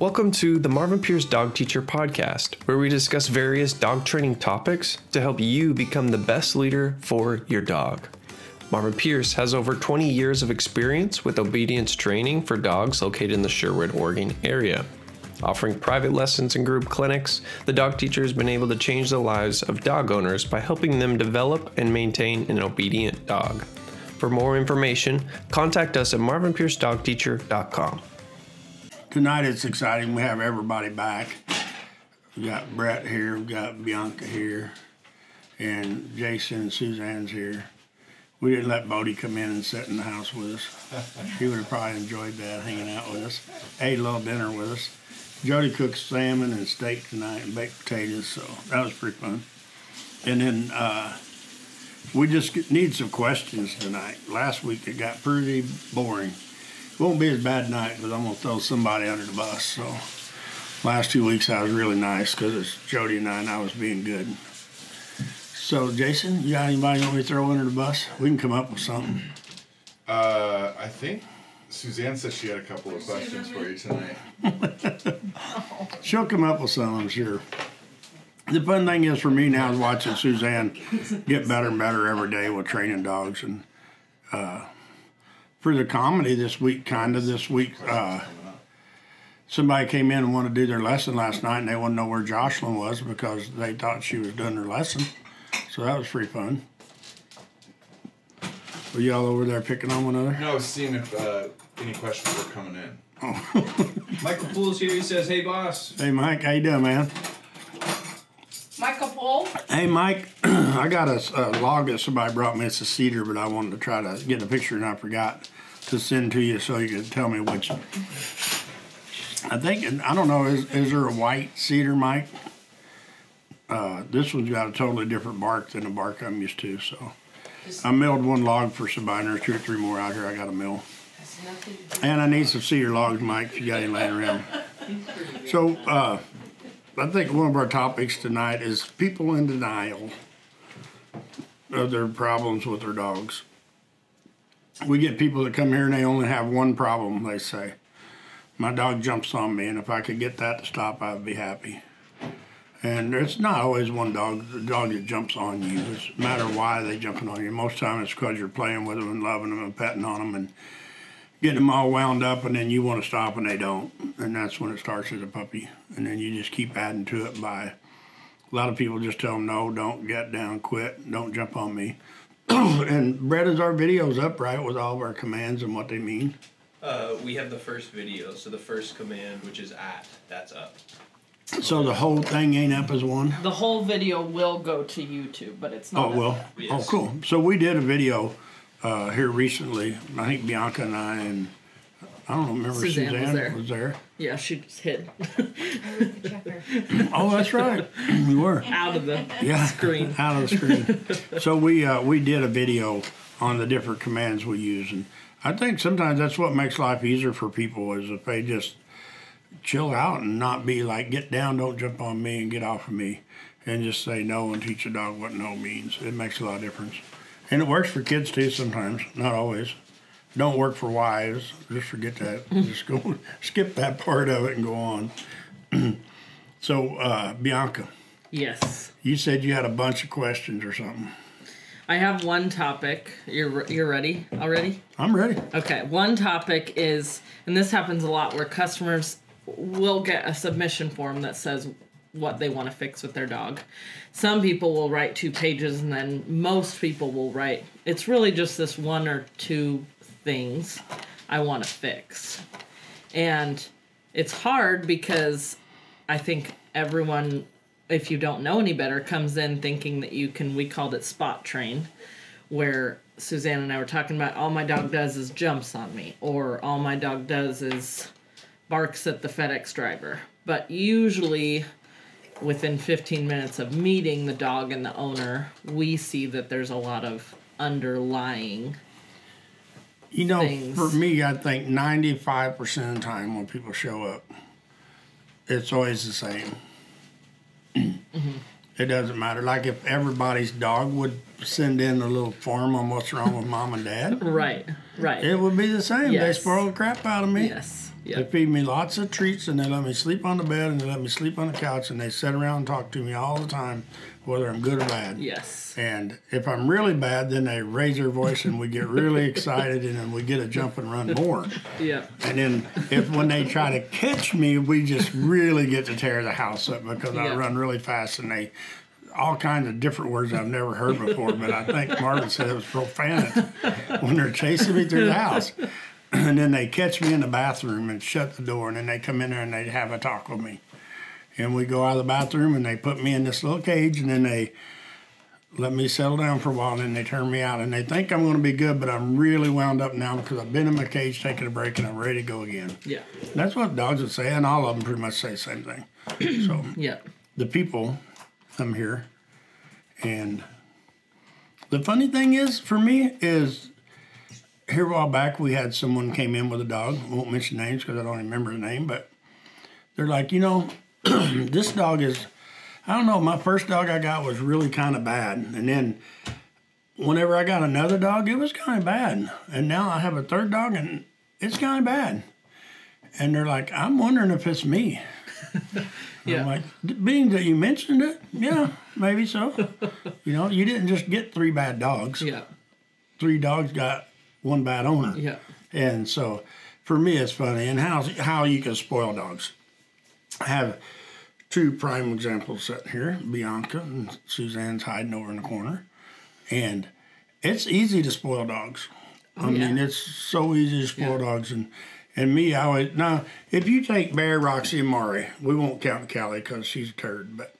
Welcome to the Marvin Pierce Dog Teacher Podcast, where we discuss various dog training topics to help you become the best leader for your dog. Marvin Pierce has over 20 years of experience with obedience training for dogs located in the Sherwood, Oregon area. Offering private lessons and group clinics, the dog teacher has been able to change the lives of dog owners by helping them develop and maintain an obedient dog. For more information, contact us at marvinpiercedogteacher.com. Tonight it's exciting. We have everybody back. We got Brett here, we got Bianca here, and Jason and Suzanne's here. We didn't let Bodie come in and sit in the house with us. He would have probably enjoyed that, hanging out with us. Ate a little dinner with us. Jody cooked salmon and steak tonight and baked potatoes, so that was pretty fun. And then uh, we just need some questions tonight. Last week it got pretty boring. It won't be as bad tonight because I'm gonna throw somebody under the bus. So last two weeks I was really nice because it's Jody and I, and I was being good. So Jason, you got anybody you want me to throw under the bus? We can come up with something. Uh, I think Suzanne said she had a couple of questions for you tonight. She'll come up with some, I'm sure. The fun thing is for me now is watching Suzanne get better and better every day with training dogs. And uh, for the comedy this week, kind of this week, uh, somebody came in and wanted to do their lesson last night, and they wanted to know where Jocelyn was because they thought she was doing her lesson. So that was pretty fun. Were y'all over there picking on one another? No, I was seeing if uh, any questions were coming in. Michael Poole's here. He says, "Hey, boss." Hey, Mike, how you doing, man? Michael Pohl. Hey, Mike, I got a, a log that somebody brought me. It's a cedar, but I wanted to try to get a picture and I forgot to send to you so you could tell me which. I think, I don't know, is, is there a white cedar, Mike? Uh, this one's got a totally different bark than the bark I'm used to, so. I milled one log for somebody, and there's two or three more out here I got to mill. Has nothing to do And I need some cedar logs, Mike, if you got any laying around. So, uh, I think one of our topics tonight is people in denial of their problems with their dogs. We get people that come here and they only have one problem, they say. My dog jumps on me, and if I could get that to stop, I'd be happy. And it's not always one dog, the dog that jumps on you. It's a matter why they jumping on you. Most time it's because you're playing with them and loving them and petting on them and getting them all wound up, and then you want to stop and they don't. And that's when it starts as a puppy. And then you just keep adding to it by a lot of people just tell them, no, don't get down, quit, don't jump on me. and Brett, is our videos up, right, with all of our commands and what they mean? Uh, we have the first video, so the first command, which is at, that's up. So the whole thing ain't up as one? The whole video will go to YouTube, but it's not. Oh, not. well, oh, cool. So we did a video uh, here recently. I think Bianca and I and I don't remember Suzanne Suzanne, was there. was there. Yeah, she just hid Oh, that's right. we were. out of the yeah, screen. out of the screen. so we uh, we did a video on the different commands we use, and I think sometimes that's what makes life easier for people is if they just chill out and not be like get down, don't jump on me, and get off of me, and just say no and teach a dog what no means. It makes a lot of difference, and it works for kids too sometimes, not always. Don't work for wives. Just forget that. just go skip that part of it and go on. so uh, Bianca. Yes. You said you had a bunch of questions or something. I have one topic. You're you're ready already? I'm ready. Okay. One topic is, and this happens a lot, where customers will get a submission form that says what they want to fix with their dog. Some people will write two pages, and then most people will write. It's really just this one or two things I want to fix, and it's hard because I think everyone, if you don't know any better, comes in thinking that you can. We called it spot train, where Suzanne and I were talking about all my dog does is jumps on me, or all my dog does is barks at the FedEx driver. But usually, within 15 minutes of meeting the dog and the owner, we see that there's a lot of underlying. You know, Things. for me, I think 95% of the time when people show up, it's always the same. Mm-hmm. It doesn't matter. Like if everybody's dog would send in a little form on what's wrong with mom and dad, Right, right. it would be the same. They spoil the crap out of me. yes. Yeah. They feed me lots of treats and they let me sleep on the bed and they let me sleep on the couch and they sit around and talk to me all the time, whether I'm good or bad. Yes. And if I'm really bad, then they raise their voice and we get really excited and then we get a jump and run more. Yeah. And then if when they try to catch me, we just really get to tear the house up because I run really fast and they all kinds of different words I've never heard before. But I think Marvin said it was profanity when they're chasing me through the house. And then they catch me in the bathroom and shut the door, and then they come in there and they have a talk with me. And we go out of the bathroom and they put me in this little cage, and then they let me settle down for a while, and then they turn me out. And they think I'm going to be good, but I'm really wound up now because I've been in my cage taking a break and I'm ready to go again. Yeah. That's what dogs would say, and all of them pretty much say the same thing. so Yeah. the people come here, and the funny thing is for me is here a while back we had someone came in with a dog. I won't mention names because I don't remember the name, but they're like, you know, this dog is. I don't know. My first dog I got was really kind of bad, and then whenever I got another dog, it was kind of bad, and now I have a third dog, and it's kind of bad. And they're like, I'm wondering if it's me. Yeah. I'm like, being that you mentioned it, yeah, maybe so. you know, you didn't just get three bad dogs. Yeah. Three dogs got one bad owner. Yeah. And so for me, it's funny. And how, how you can spoil dogs. I have two prime examples sitting here Bianca and Suzanne's hiding over in the corner. And it's easy to spoil dogs. Oh, I mean, it's so easy to spoil Yeah. dogs. And and me, I always now if you take Bear, Roxy, and Mari, we won't count Callie because she's a turd, but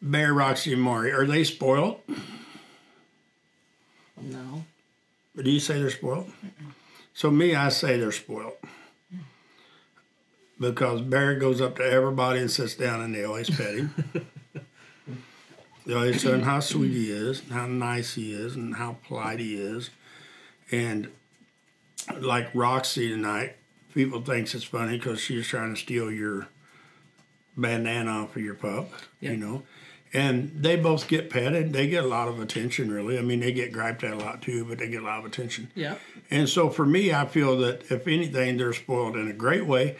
Bear, Roxy, and Mari, are they spoiled? No. But do you say they're spoiled? So me, I say they're spoiled. Because Barry goes up to everybody and sits down and they always pet him. they always tell him how sweet he is, and how nice he is, and how polite he is. And like Roxy tonight, people thinks it's funny because she's trying to steal your bandana off of your pup, Yeah. you know. And they both get petted. They get a lot of attention, really. I mean, they get griped at a lot too, but they get a lot of attention. Yeah. And so for me, I feel that if anything, they're spoiled in a great way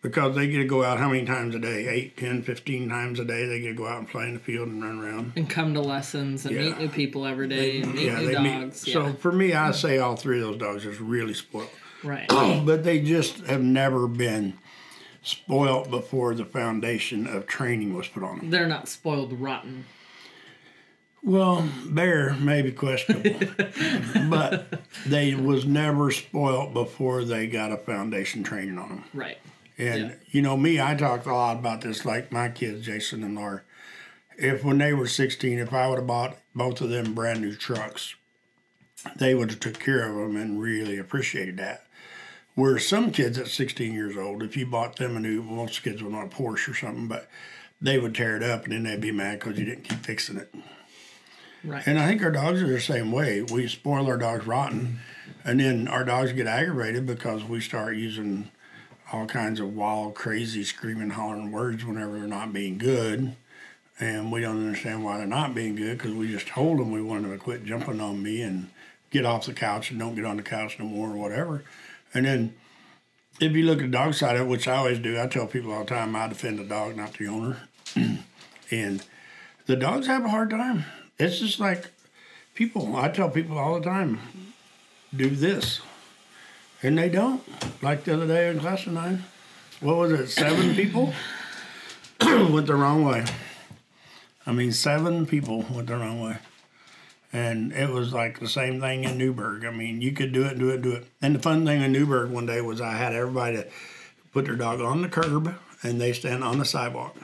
because they get to go out how many times a day? 8, 10, 15 times a day. They get to go out and play in the field and run around. And come to lessons and meet new people every day and meet new they meet- dogs. So for me, I say all three of those dogs is really spoiled. right. But they just have never been spoiled before the foundation of training was put on them. They're not spoiled rotten. Well, Bear may be questionable, but they was never spoiled before they got a foundation training on them. Right. And Yeah. you know me, I talked a lot about this. Like my kids, Jason and Laura. If when they were sixteen, if I would have bought both of them brand new trucks, they would have took care of them and really appreciated that. Where some kids at sixteen years old, if you bought them a new, most kids would want a Porsche or something, but they would tear it up and then they'd be mad because you didn't keep fixing it. Right. And I think our dogs are the same way. We spoil our dogs rotten, and then our dogs get aggravated because we start using all kinds of wild, crazy, screaming, hollering words whenever they're not being good. And we don't understand why they're not being good because we just told them we wanted them to quit jumping on me and get off the couch and don't get on the couch no more or whatever. And then if you look at the dog side of it, which I always do, I tell people all the time I defend the dog, not the owner. and the dogs have a hard time. It's just like people. I tell people all the time, do this, and they don't. Like the other day in class of nine, what was it? Seven people went the wrong way. I mean, seven people went the wrong way. And it was like the same thing in Newberg. I mean, you could do it, do it, do it. And the fun thing in Newberg one day was I had everybody to put their dog on the curb and they stand on the sidewalk.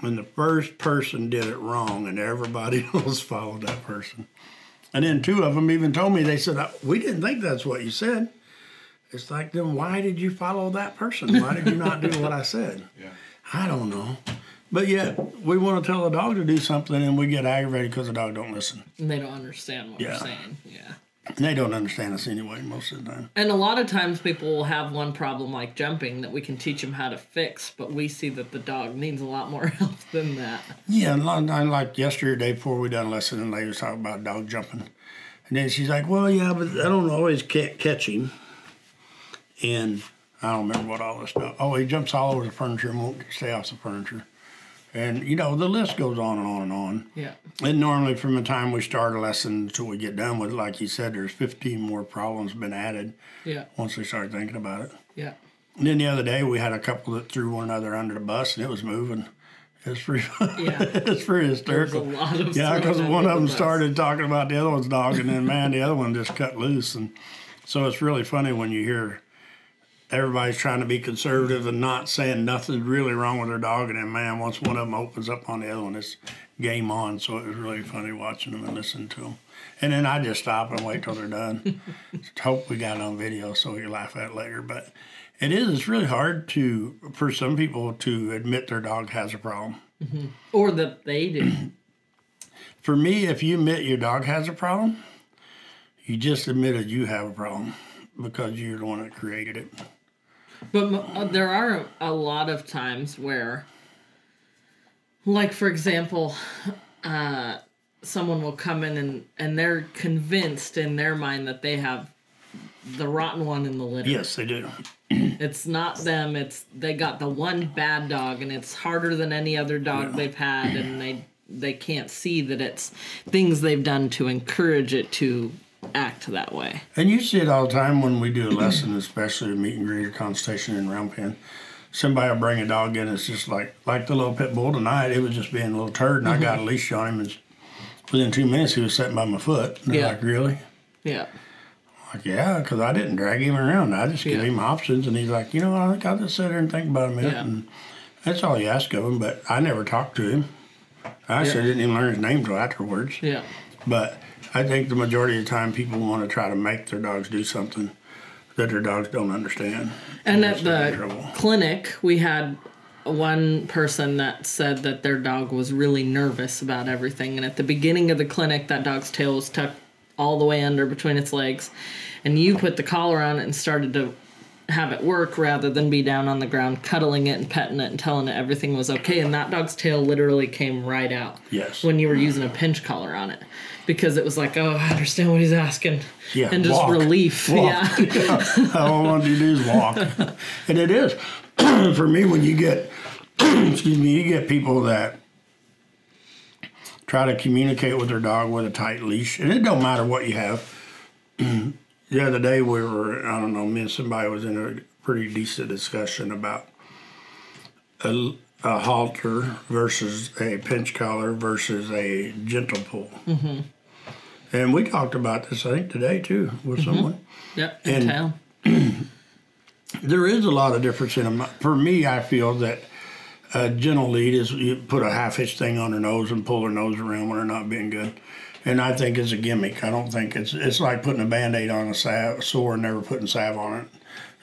And the first person did it wrong, and everybody else followed that person. And then two of them even told me, they said, "Uh, We didn't think that's what you said. It's like, then why did you follow that person? Why did you not do what I said? Yeah. I don't know. But yet, we want to tell a dog to do something, and we get aggravated because the dog don't listen. And they don't understand what Yeah. you're saying. Yeah. They don't understand us anyway, most of the time. And a lot of times people will have one problem like jumping that we can teach them how to fix, but we see that the dog needs a lot more help than that. Yeah, and like yesterday before we done a lesson, and lady was talking about dog jumping, and then she's like, "Well, yeah, but I don't always ca- catch him." and I don't remember what all this stuff. Oh, he jumps all over the furniture and won't stay off the furniture. And you know the list goes on and on and on. Yeah. And normally, from the time we start a lesson until we get done with, it, like you said, there's 15 more problems been added Yeah. once we start thinking about it. Yeah. And then the other day we had a couple that threw one another under the bus and it was moving. It was pretty. Yeah. it's pretty hysterical. lot of Yeah, because one of them bus. started talking about the other one's dog, and then man, the other one just cut loose, and so it's really funny when you hear everybody's trying to be conservative and not saying nothing's really wrong with their dog, and then man, once one of them opens up on the other one, it's game on. So it was really funny watching them and listening to them. And then I just stop and wait till they're done. Hope we got it on video so we can laugh at it later. But it is, it's really hard to, for some people to admit their dog has a problem. Mm-hmm. Or that they do. For me, if you admit your dog has a problem, you just admitted you have a problem because you're the one that created it. But uh, there are a lot of times where, like for example, uh, someone will come in and and they're convinced in their mind that they have the rotten one in the litter. Yes, they do. It's not them. It's they got the one bad dog, and it's harder than any other dog they've had, and they they can't see that it's things they've done to encourage it to act that way. And you see it all the time when we do a lesson, especially a meet and greet or consultation in round pen. Somebody will bring a dog in. It's just like like the little pit bull tonight. It was just being a little turd, and I got mm-hmm. a leash on him, and within two minutes he was sitting by my foot. And Yeah. like, really? Yeah. Like, yeah, because I didn't drag him around. I just give Yeah. him options, and he's like, you know, I think I'll just sit there and think about a minute. Yeah. And that's all you ask of him. But I never talked to him. I actually Yeah. didn't even learn his name till afterwards. Yeah. But I think the majority of the time people want to try to make their dogs do something that their dogs don't understand. And at where they're in the clinic, we had one person that said that their dog was really nervous about everything. And at the beginning of the clinic, that dog's tail was tucked all the way under between its legs. And you put the collar on it and started to have it work rather than be down on the ground cuddling it and petting it and telling it everything was okay. And that dog's tail literally came right out Yes. when you were using a pinch collar on it because it was like, oh, I understand what he's asking. Yeah, and just walk. relief. Walk. Yeah. All I want to do is walk. and it is. For me, when you get, excuse me, you get people that try to communicate with their dog with a tight leash, and it don't matter what you have. the other day we were, I don't know, me and somebody was in a pretty decent discussion about a, a halter versus a pinch collar versus a gentle pull. Mm-hmm. And we talked about this, I think, today too, with someone Yep. In And- town. there is a lot of difference in them. For me, I feel that a gentle lead is you put a half hitch thing on their nose and pull their nose around when they're not being good. And I think it's a gimmick. I don't think it's it's like putting a band aid on a salve, sore and never putting salve on it.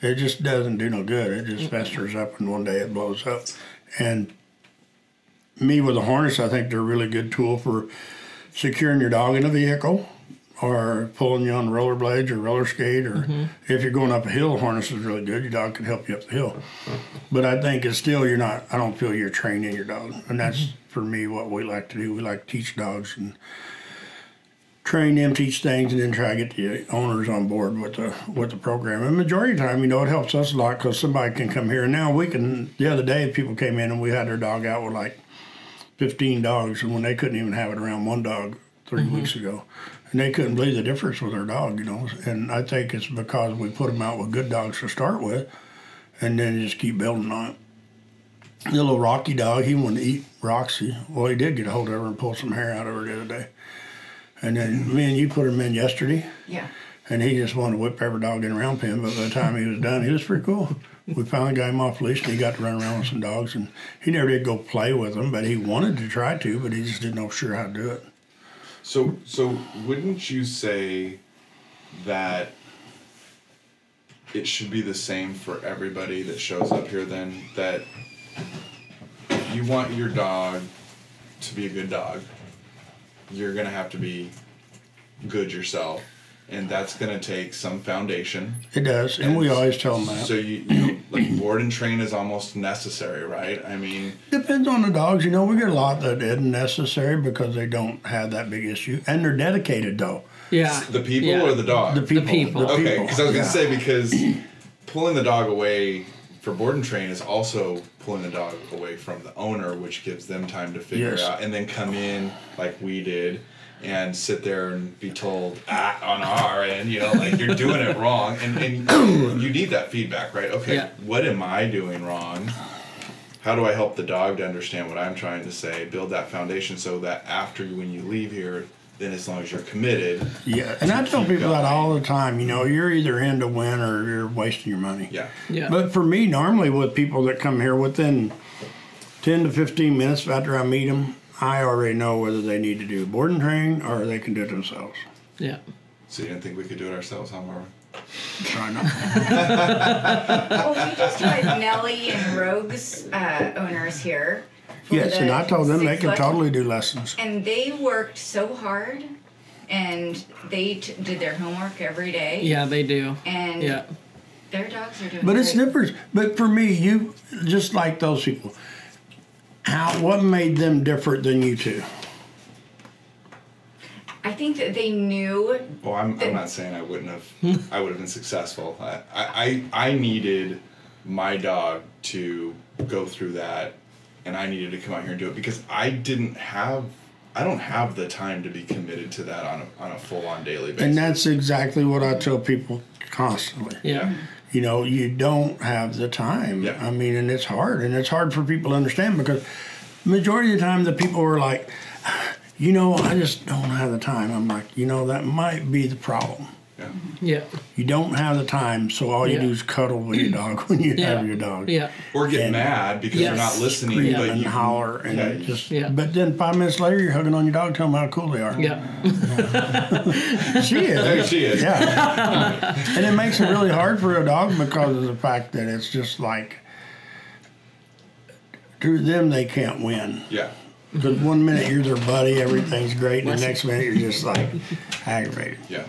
It just doesn't do no good. It just festers up and one day it blows up. And me with a harness, I think they're a really good tool for securing your dog in a vehicle or pulling you on rollerblades or roller skate or mm-hmm. if you're going up a hill harness is really good your dog can help you up the hill but i think it's still you're not i don't feel you're training your dog and that's mm-hmm. for me what we like to do we like to teach dogs and train them teach things and then try to get the owners on board with the with the program. And majority of the time you know it helps us a lot because somebody can come here. And now we can the other day people came in and we had their dog out with like 15 dogs and when they couldn't even have it around one dog 3 mm-hmm. weeks ago and they couldn't believe the difference with their dog you know. And i think it's because we put them out with good dogs to start with and then just keep building on it. The little rocky dog he wanted to eat roxy. Well he did get a hold of her and pull some hair out of her the other day and then me and you put him in yesterday Yeah. and he just wanted to whip every dog in a round pen. But by the time he was done, he was pretty cool. We finally got him off leash, and he got to run around with some dogs. And he never did go play with them, but he wanted to try to, but he just didn't know sure how to do it. So, so wouldn't you say that it should be the same for everybody that shows up here? Then that you want your dog to be a good dog, you're gonna have to be good yourself, and that's gonna take some foundation. It does, and we always tell them that. So you, you know, like board and train is almost necessary, right? I mean, Depends on the dogs. You know, we get a lot that isn't necessary because they don't have that big issue, and they're dedicated though. Yeah. the people Yeah. or the dog. The people. people. The Okay, because I was gonna Yeah. say because pulling the dog away for board and train is also pulling the dog away from the owner, which gives them time to figure Yes. out and then come in like we did and sit there and be told ah, on our end, you know, like you're doing it wrong, and, and you need that feedback, right? Okay, Yeah. what am I doing wrong? How do I help the dog to understand what I'm trying to say? Build that foundation so that after when you leave here, then as long as you're committed, Yeah, and I tell keep people that all the time. You know, you're either in to win or you're wasting your money. yeah, Yeah. But for me, normally with people that come here within 10 to 15 minutes after I meet them, I already know whether they need to do board and train or they can do it themselves. yeah. So you didn't think we could do it ourselves, huh, Marvin? Try not. Well, we just had Nellie and Rogue's uh, owners here. For yes, and I told them they six can foot- totally do lessons. And they worked so hard, and they t- did their homework every day. Yeah, they do. And Yeah. their dogs are doing. But it's great. different. But for me, you just like those people. How? What made them different than you two? I think that they knew. Well, I'm, I'm not saying I wouldn't have. I would have been successful. I, I I needed my dog to go through that, and I needed to come out here and do it because I didn't have. I don't have the time to be committed to that on a on a full on daily basis. And that's exactly what I tell people constantly. Yeah. You know, you don't have the time. Yeah. I mean, and it's hard, and it's hard for people to understand because majority of the time the people are like, you know, I just don't have the time. I'm like, you know, that might be the problem. Yeah. Yeah. You don't have the time, so all you Yeah. do is cuddle with your dog when you Yeah. have your dog. Yeah. Or get And- mad because they're not listening, Scream but and you holler and yeah, just. Yeah. But then five minutes later, you're hugging on your dog, telling them how cool they are. Yeah. She There is. she is. Yeah. and it makes it really hard for a dog because of the fact that it's just like to them they can't win. Yeah. Because one minute you're their buddy, everything's great, and the next minute you're just like aggravated. Yeah.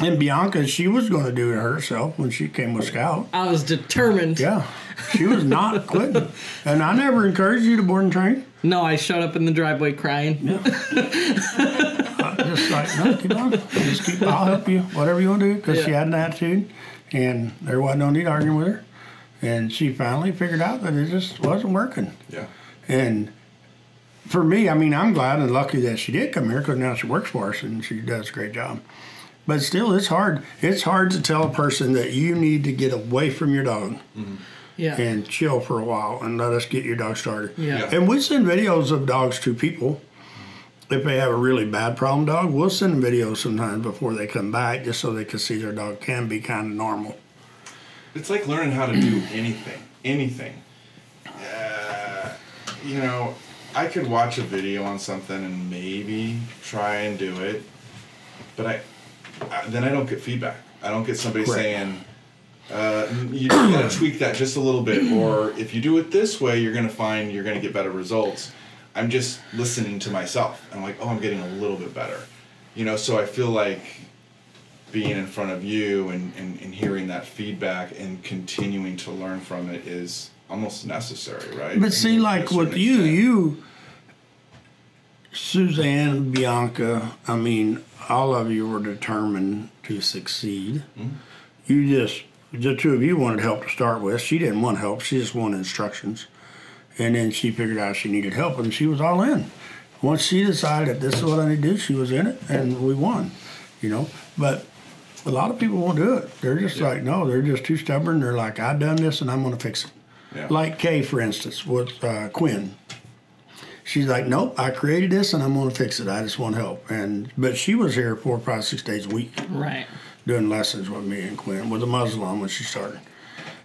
And Bianca, she was going to do it herself when she came with Scout. I was determined. Yeah, she was not quitting. And I never encouraged you to board and train. No, I showed up in the driveway crying. I just like, no, keep on. Just keep, I'll help you, whatever you want to do. Because she had an attitude, and there wasn't no need arguing with her. And she finally figured out that it just wasn't working. Yeah. And for me, I mean, I'm glad and lucky that she did come here because now she works for us and she does a great job. But still, it's hard. It's hard to tell a person that you need to get away from your dog Yeah. and chill for a while and let us get your dog started. Yeah. Yeah. And we send videos of dogs to people. If they have a really bad problem dog, we'll send them videos sometimes before they come back just so they can see their dog can be kind of normal. It's like learning how to do anything. Anything. Uh, you know, I could watch a video on something and maybe try and do it, but I, I then I don't get feedback. I don't get somebody Correct. saying, uh, "You gotta tweak that just a little bit," or if you do it this way, you're gonna find you're gonna get better results. I'm just listening to myself. I'm like, oh, I'm getting a little bit better. You know, so I feel like being in front of you and, and, and hearing that feedback and continuing to learn from it is almost necessary, right? But see, like with you, extent. you, Suzanne, Bianca, I mean, all of you were determined to succeed. You just, the two of you wanted help to start with. She didn't want help, she just wanted instructions. And then she figured out she needed help and she was all in. Once she decided that this is what I need to do, she was in it and we won, you know. But a lot of people won't do it. They're just like, no, they're just too stubborn. They're like, I've done this and I'm going to fix it. Yeah. Like Kay, for instance, with uh, Quinn. She's like, nope, I created this and I'm going to fix it. I just want help. And but she was here four, five, six days a week Right. doing lessons with me and Quinn with a muzzle on when she started,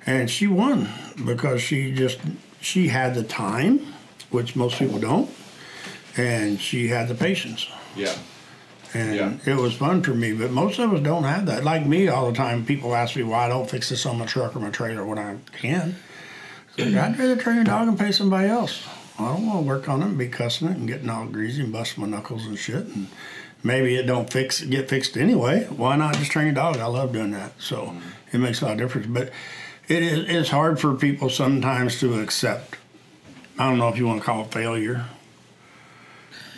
and she won because she just she had the time, which most people don't, and she had the patience. yeah, And Yeah. it was fun for me, but most of us don't have that. Like me, all the time, people ask me why I don't fix this on my truck or my trailer when I can. It's like, I'd rather train a dog and pay somebody else. I don't want to work on it and be cussing it and getting all greasy and busting my knuckles and shit. And maybe it don't fix get fixed anyway. Why not just train a dog? I love doing that. So mm-hmm. it makes a lot of difference. But it is it's hard for people sometimes to accept. I don't know if you want to call it failure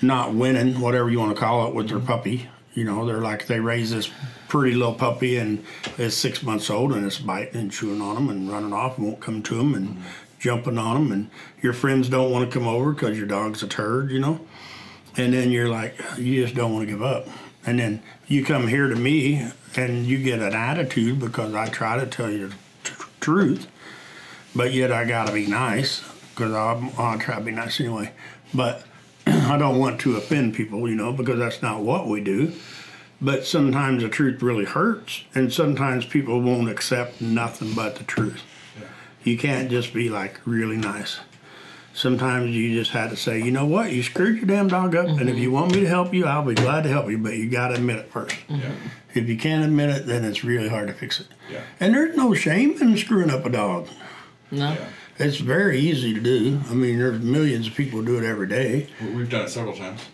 not winning, whatever you want to call it, with their mm-hmm. puppy. You know, they're like they raise this pretty little puppy and it's six months old and it's biting and chewing on them and running off and won't come to them and mm-hmm. Jumping on them and your friends don't want to come over because your dog's a turd, you know. And then you're like, you just don't want to give up. And then you come here to me and you get an attitude because I try to tell you the truth, but yet I gotta be nice because I'm I'll try to be nice anyway. But I don't want to offend people, you know, because that's not what we do. But sometimes the truth really hurts, and sometimes people won't accept nothing but the truth. You can't just be like really nice. Sometimes you just had to say, you know what, you screwed your damn dog up, and if mm-hmm. you want me to help you, I'll be glad to help you, but you got to admit it first. Mm-hmm. Yeah. If you can't admit it, then it's really hard to fix it. Yeah. And there's no shame in screwing up a dog. No. Yeah. It's very easy to do. I mean, there's millions of people do it every day. We- We've done it several times.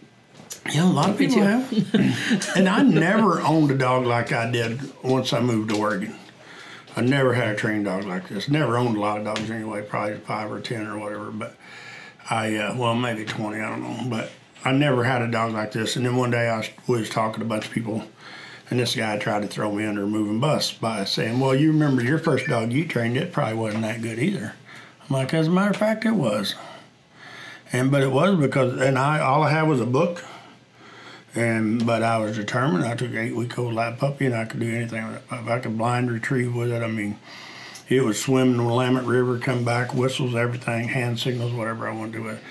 Yeah, a lot of people have. and I never owned a dog like I did once I moved to Oregon. I never had a trained dog like this. Never owned a lot of dogs anyway, probably five or ten or whatever. But I, uh, well, maybe twenty, I don't know. But I never had a dog like this. And then one day I was, was talking to a bunch of people, and this guy tried to throw me under a moving bus by saying, "Well, you remember your first dog you trained? It probably wasn't that good either." I'm like, as a matter of fact, it was. And but it was because, and I all I had was a book and but I was determined. I took an eight week old Lab puppy, and I could do anything with it. If I could blind retrieve with it, I mean, it would swim in the Willamette River, come back, whistles, everything, hand signals, whatever I want to do with it.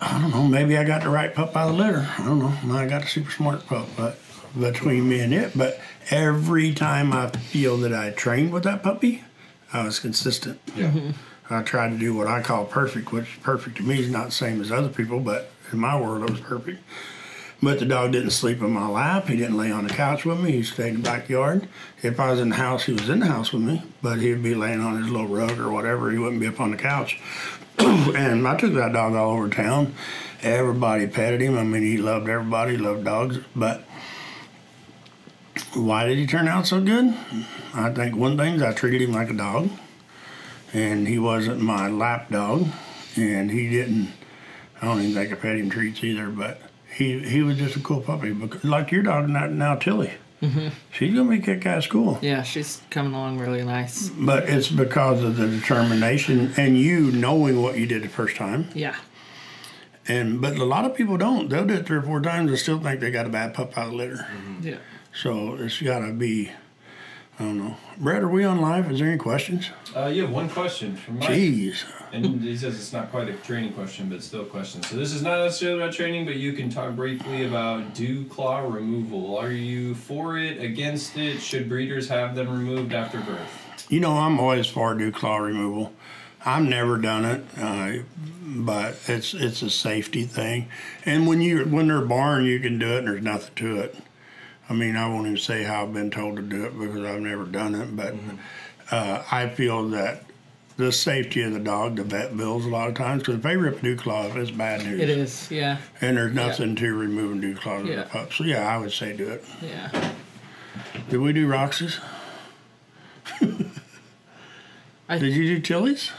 I don't know. Maybe I got the right pup out of the litter. I don't know. I got the super smart pup, but between me and it. But every time I feel that I trained with that puppy, I was consistent. Yeah. Mm-hmm. I tried to do what I call perfect, which perfect to me is not the same as other people, but in my world it was perfect. But the dog didn't sleep in my lap. He didn't lay on the couch with me. He stayed in the backyard. If I was in the house, he was in the house with me, but he'd be laying on his little rug or whatever. He wouldn't be up on the couch. and I took that dog all over town. Everybody petted him. I mean, he loved everybody. Loved dogs. But why did he turn out so good? I think one thing is I treated him like a dog and he wasn't my lap dog, and he didn't. I don't even think I fed him treats either, but he he was just a cool puppy, because, like your dog now, now Tilly. Mm-hmm. She's gonna be kick ass cool, Yeah, she's coming along really nice. but it's because of the determination and you knowing what you did the first time. Yeah. And but a lot of people don't. They'll do it three or four times and still think they got a bad pup out of the litter. Mm-hmm. Yeah. So it's got to be. I don't know. Brett, are we on live? Is there any questions? Uh, you have one question from Mike. Jeez. And he says it's not quite a training question, but still a question. So this is not necessarily about training, but you can talk briefly about dew claw removal. Are you for it, against it? Should breeders have them removed after birth? You know, I'm always for dew claw removal. I've never done it, uh, but it's it's a safety thing. And when you when they're born, you can do it, and there's nothing to it. I mean, I won't even say how I've been told to do it because I've never done it, but uh, I feel that the safety of the dog, the vet bills a lot of times because if they rip a dew claw, it's bad news. It is. Yeah. And there's nothing to removing dew claws of the pup. So yeah, I would say do it. Yeah. Did we do Roxy's? I- Did you do Tilly's?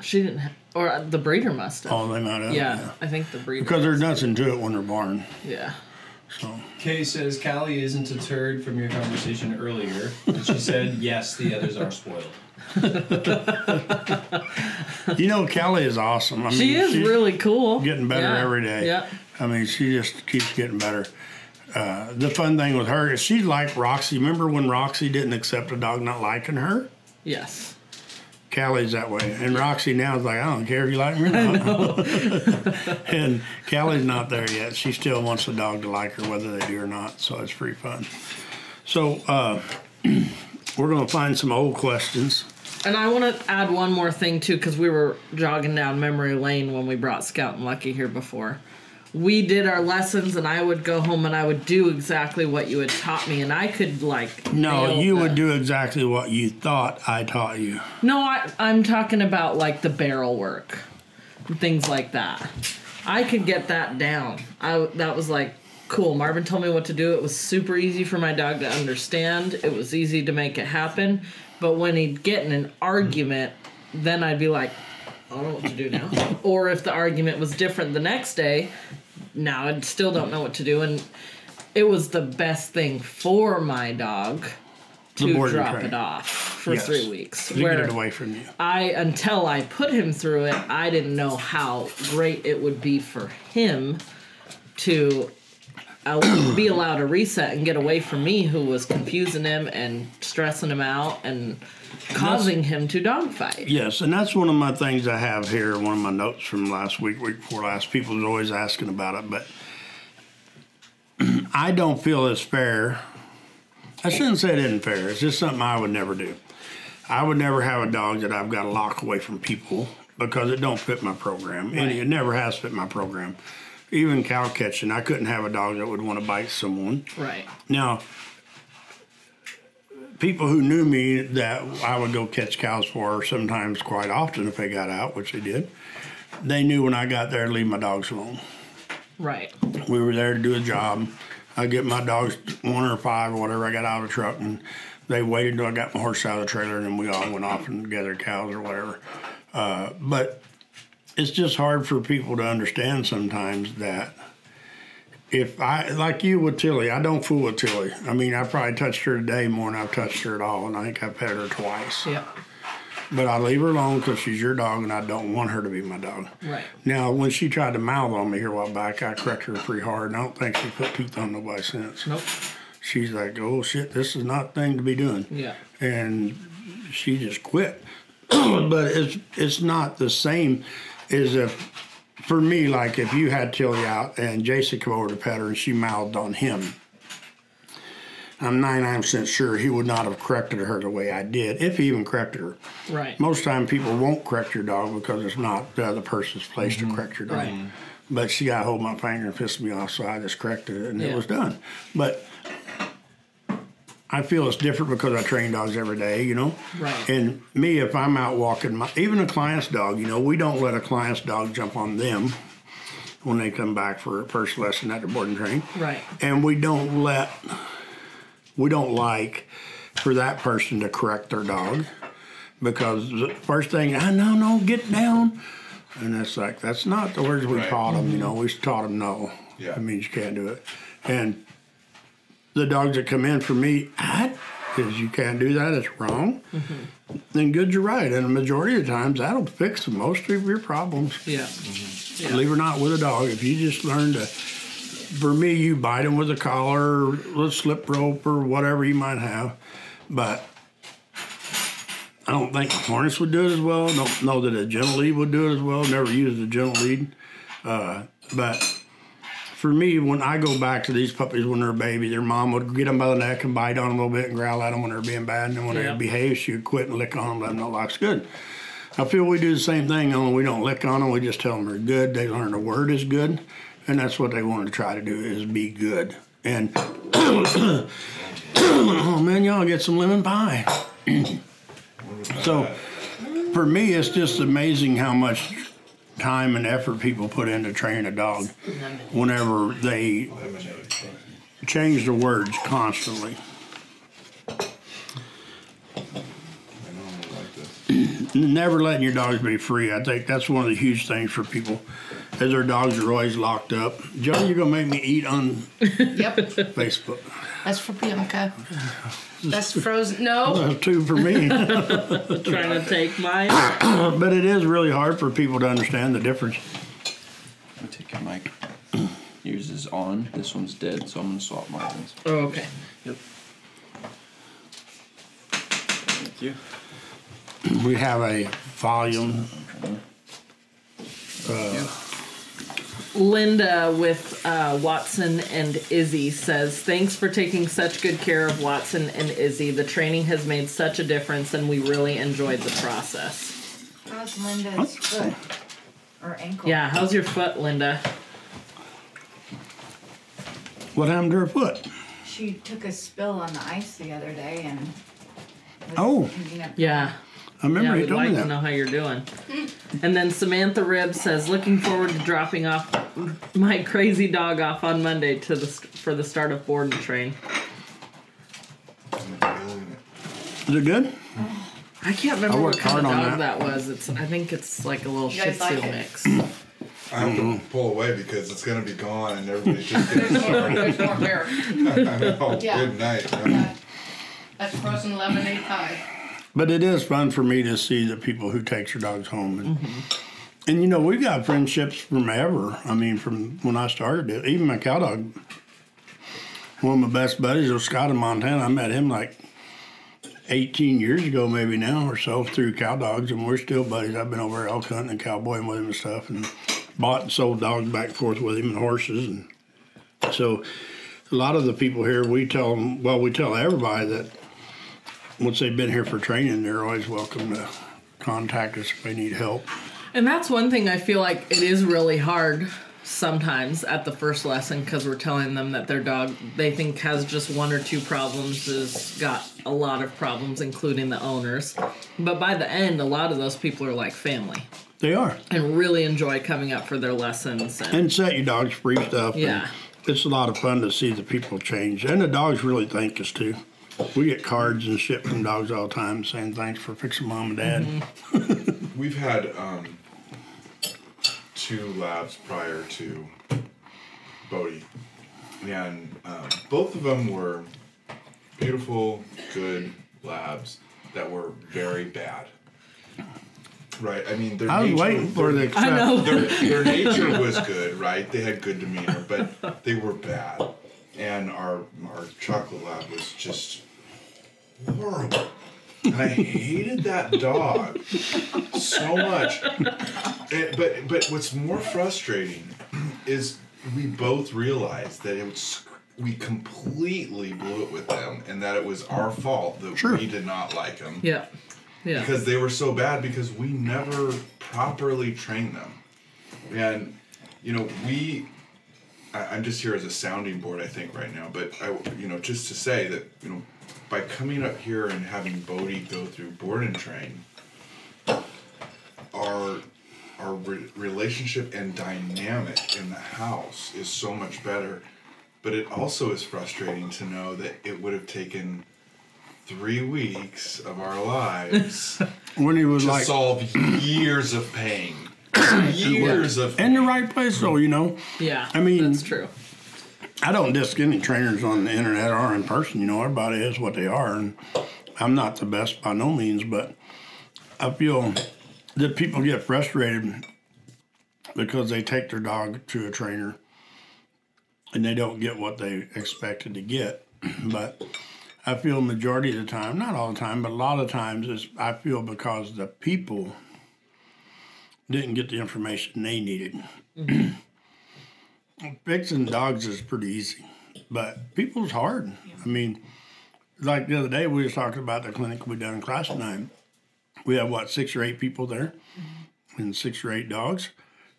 She didn't. Ha- or uh, the breeder must have. Oh, they might have. yeah, I think the breeder. Because there's nothing to it when they're born. Yeah. So Kay says Callie isn't a turd from your conversation earlier. And she said, yes, the others are spoiled. you know, Kelly is awesome. I mean, She is she's really cool. getting better Yeah. every day. Yeah. I mean, she just keeps getting better. Uh, the fun thing with her is she's like Roxy. Remember when Roxy didn't accept a dog not liking her? Yes. Callie's that way, and Roxy now is like, I don't care if you like me or not. and Callie's not there yet. She still wants the dog to like her, whether they do or not. So it's pretty fun. So uh, we're gonna find some old questions. And I want to add one more thing too, because we were jogging down memory lane when we brought Scout and Lucky here before. We did our lessons, and I would go home and I would do exactly what you had taught me, and I could like. No, you the- would do exactly what you thought I taught you. No, I, I'm talking about like the barrel work, and things like that. I could get that down. I that was like cool. Marvin told me what to do. It was super easy for my dog to understand. It was easy to make it happen. But when he'd get in an argument, then I'd be like, I don't know what to do now. or if the argument was different the next day, now I still don't know what to do. And it was the best thing for my dog to drop train. it off for Yes. three weeks. Get Where it away from you. I until I put him through it, I didn't know how great it would be for him to be allowed to reset and get away from me, who was confusing him and stressing him out and causing him to dogfight. Yes, and that's one of my things I have here. One of my notes from last week, week before last. People was always asking about it, but I don't feel it's fair. I shouldn't say it isn't fair. It's just something I would never do. I would never have a dog that I've got to lock away from people because it don't fit my program, and it never has fit my program. Even cow catching, I couldn't have a dog that would want to bite someone. Right. Now, people who knew me that I would go catch cows for her sometimes quite often if they got out, which they did, they knew when I got there to leave my dogs alone. Right. We were there to do a job. I get my dogs one or five or whatever. I got out of the truck and they waited until I got my horse out of the trailer and then we all went off and gathered cows or whatever. Uh, but it's just hard for people to understand sometimes that if I like you with Tilly, I don't fool with Tilly. I mean, I probably touched her today more than I've touched her at all, and I think I've pet her twice. Yep. But I leave her alone because she's your dog, and I don't want her to be my dog. Right. Now, when she tried to mouth on me here a while back, I corrected her pretty hard, and I don't think she put teeth on nobody since. Nope. She's like, "Oh shit, this is not thing to be doing," Yeah. and she just quit. but it's it's not the same as if for me, like if you had Tilly out and Jason come over to pet her and she mouthed on him. I'm 99% sure he would not have corrected her the way I did, if he even corrected her. Right. Most time people won't correct your dog because it's not the other person's place to mm-hmm. correct your dog. Right. But she got hold of my finger and pissed me off, so I just corrected it and Yeah. it was done. But I feel it's different because I train dogs every day, you know? Right. And me, if I'm out walking, my, even a client's dog, you know, we don't let a client's dog jump on them when they come back for a first lesson at the boarding train. Right. And we don't let, we don't like for that person to correct their dog because the first thing, I no, no, get down. And it's like, that's not the words we Right. taught them, you mm-hmm. know, we taught them no. Yeah. That means you can't do it. And the dogs that come in for me, I, because you can't do that, it's wrong. Then good, you're right. And the majority of the times, that'll fix most of your problems. Yeah. Believe it or not, with a dog, if you just learn to, for me, you bite them with a collar, or a slip rope, or whatever you might have. But I don't think a harness would do it as well. Don't know that a gentle lead would do it as well. Never used a gentle lead. Uh, but for me, when I go back to these puppies when they're a baby, their mom would get them by the neck and bite on them a little bit and growl at them when they're being bad. And then when Yeah. they behave, she would quit and lick on them, let them know life's good. I feel we do the same thing, only we don't lick on them. We just tell them they're good. They learn the word is good, and that's what they want to try to do is be good. And oh man, y'all get some lemon pie. so for me, it's just amazing how much time and effort people put into training a dog whenever they change the words constantly. I normally like this. Never letting your dogs be free. I think that's one of the huge things for people, as our dogs are always locked up. Joe, you're gonna make me eat on Yep, Facebook. that's for Bianca. That's frozen. No, That's two for me. Trying to take mine. but it is really hard for people to understand the difference. I'm gonna take your mic. Yours is on. This one's dead, so I'm gonna swap Marvin's. Oh, okay. Yep. Thank you. We have a volume. Linda with uh, Watson and Izzy says, Thanks for taking such good care of Watson and Izzy. The training has made such a difference, and we really enjoyed the process. How's Linda's foot or ankle? Yeah, how's your foot, Linda? What happened to her foot? She took a spill on the ice the other day and. Oh. up- Yeah. I remember yeah, you we'd told like me to know how you're doing. And then Samantha Rib says, "Looking forward to dropping off my crazy dog off on Monday to the st- for the start of board and train." Is it good? I can't remember I what kind of dog that. that. was. It's I think it's like a little You Shih guys like Tzu mix. I have to mm-hmm. pull away because it's gonna be gone and everybody's just getting There's more, started. there's more here. I know. Yeah. Good night. Yeah. That's frozen lemonade pie. But it is fun for me to see the people who take your dogs home. And, and you know, we've got friendships from ever. I mean, from when I started it. Even my cow dog, one of my best buddies was Scott in Montana. I met him like 18 years ago, maybe now or so, through cow dogs, and we're still buddies. I've been over elk hunting and cowboying with him and stuff, and bought and sold dogs back and forth with him and horses. And so, a lot of the people here, we tell them, well, we tell everybody that once they've been here for training, they're always welcome to contact us if they need help. And that's one thing I feel like it is really hard sometimes at the first lesson because we're telling them that their dog they think has just one or two problems has got a lot of problems including the owners but by the end a lot of those people are like family They are. and really enjoy coming up for their lessons and, And set your dogs free stuff. Yeah. It's a lot of fun to see the people change. And the dogs really thank us too. We get cards and shit from dogs all the time saying thanks for fixing mom and dad. Mm-hmm. We've had um, two labs prior to Bodie, and um, both of them were beautiful, good labs that were very bad. Right. I mean, their I was nature, waiting for their, the I know. their, their nature was good, right? They had good demeanor, but they were bad. And our our chocolate lab was just horrible. And I hated that dog so much. And- but but what's more frustrating is we both realized that it was we completely blew it with them and that it was our fault that Sure. we did not like them yeah yeah because they were so bad because we never properly trained them and you know we I, i'm just here as a sounding board i think right now but i you know just to say that you know by coming up here and having Bodie go through board and train our our re- relationship and dynamic in the house is so much better but it also is frustrating to know that it would have taken three weeks of our lives When he was to like solve years of pain. years of pain. in the right place though, you know. yeah I mean- that's true I don't diss any trainers on the internet or in person. You know, everybody is what they are, and I'm not the best by no means, but I feel that people get frustrated because they take their dog to a trainer and they don't get what they expected to get. But I feel majority of the time, not all the time, but a lot of times, is I feel because the people didn't get the information they needed. Mm-hmm. Fixing dogs is pretty easy, but people's hard. I mean, like the other day, we was talking about the clinic we done in class nine. We have what six or eight people there, mm-hmm. and six or eight dogs.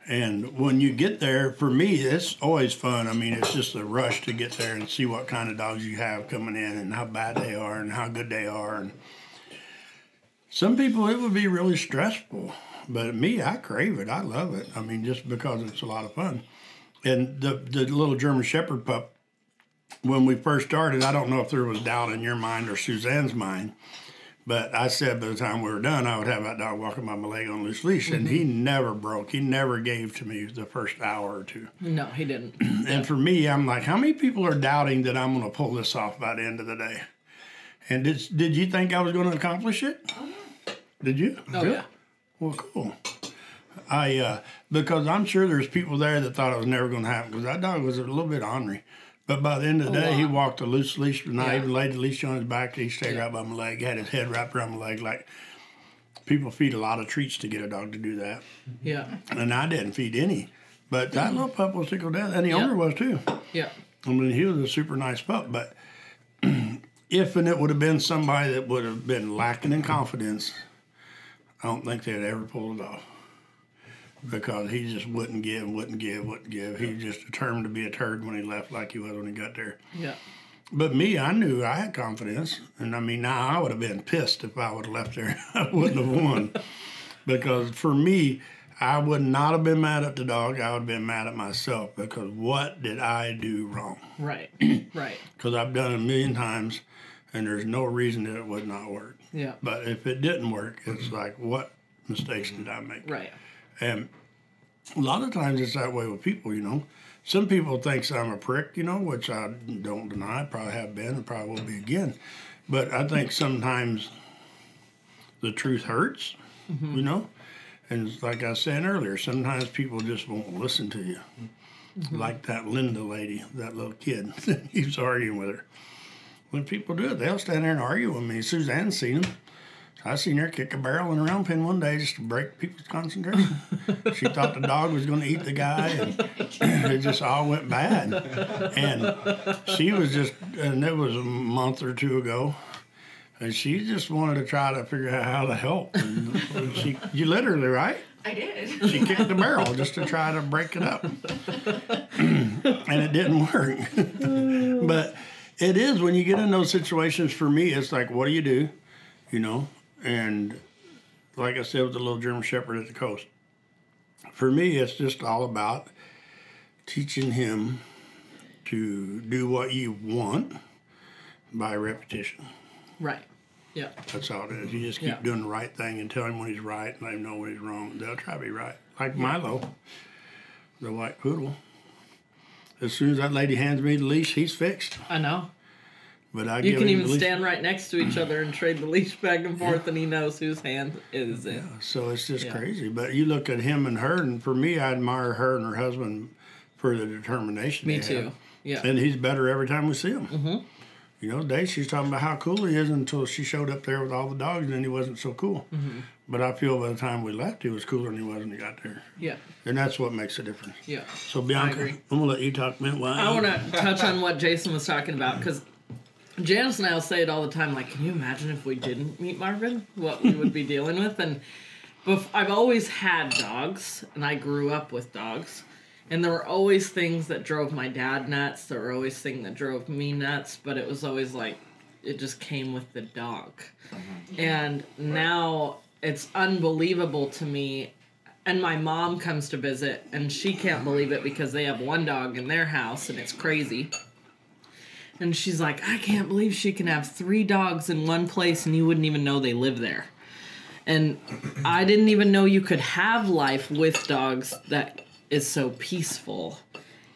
And when you get there, for me, it's always fun. I mean, it's just a rush to get there and see what kind of dogs you have coming in and how bad they are and how good they are. And some people, it would be really stressful. But me, I crave it. I love it. I mean, just because it's a lot of fun. And the, the little German Shepherd pup, when we first started, I don't know if there was doubt in your mind or Suzanne's mind, but I said by the time we were done, I would have that dog walking by my leg on loose leash, and he never broke. He never gave to me the first hour or two. no he didn't And for me, I'm like, how many people are doubting that I'm going to pull this off by the end of the day? And did, did you think I was going to accomplish it? Did you? oh Really? yeah Well, cool. I uh, because I'm sure there's people there that thought it was never going to happen because that dog was a little bit ornery. But by the end of the day, he walked a loose leash, and I Yeah. even laid the leash on his back. He stayed Yeah. right by my leg, had his head wrapped around my leg. Like people feed a lot of treats to get a dog to do that, yeah and I didn't feed any. But that mm-hmm. little pup was tickled death, and the Yeah. owner was too. yeah I mean, he was a super nice pup, but if and it would have been somebody that would have been lacking in confidence, I don't think they'd ever pull it off. Because he just wouldn't give, wouldn't give, wouldn't give. He just determined to be a turd when he left, like he was when he got there. yeah But me, I knew I had confidence, and I mean, now I would have been pissed if I would have left there. I wouldn't have won, because for me, I would not have been mad at the dog. I would have been mad at myself because what did I do wrong? right right because I've done it a million times, and there's no reason that it would not work. yeah But if it didn't work, it's like, what mistakes did I make? right And a lot of times it's that way with people, you know. Some people think I'm a prick, you know, which I don't deny. I probably have been and probably will be again. But I think sometimes the truth hurts, mm-hmm. you know. And like I was saying earlier, sometimes people just won't listen to you. Mm-hmm. Like that Linda lady, that little kid. he was arguing with her. When people do it, they'll stand there and argue with me. Suzanne's seen them. I seen her kick a barrel and a round pen one day just to break people's concentration. she thought the dog was going to eat the guy, and it just all went bad. And she was just, and it was a month or two ago, and she just wanted to try to figure out how to help. And she, you literally, right? I did. She kicked the barrel just to try to break it up. and it didn't work. but it is when you get in those situations for me, it's like, what do you do? You know? And like I said with the little German Shepherd at the coast, for me, it's just all about teaching him to do what you want by repetition. Right. Yeah. That's all it is. You just keep Yeah. doing the right thing and tell him when he's right and let him know when he's wrong. They'll try to be right. Like Milo, the white poodle. As soon as that lady hands me the leash, he's fixed. I know. But I You can even stand right next to each other and trade the leash back and forth, and he knows whose hand is it. So it's just Yeah. crazy. But you look at him and her, and for me, I admire her and her husband for the determination. Me too. have. Yeah. And he's better every time we see him. Mm-hmm. You know, Dave, she's talking about how cool he is until she showed up there with all the dogs, and then he wasn't so cool. Mm-hmm. But I feel by the time we left, he was cooler than he was when he got there. yeah. And that's what makes a difference. Yeah. So Bianca. I'm gonna let you talk about why. I want to touch on what Jason was talking about because Janice and I will say it all the time. Like, can you imagine if we didn't meet Marvin, what we would be dealing with? And bef- I've always had dogs, and I grew up with dogs. And there were always things that drove my dad nuts. There were always things that drove me nuts. But it was always like, it just came with the dog. Uh-huh. And now it's unbelievable to me and my mom comes to visit and she can't believe it because they have one dog in their house and it's crazy and she's like i can't believe she can have three dogs in one place and you wouldn't even know they live there. And i didn't even know you could have life with dogs that is so peaceful.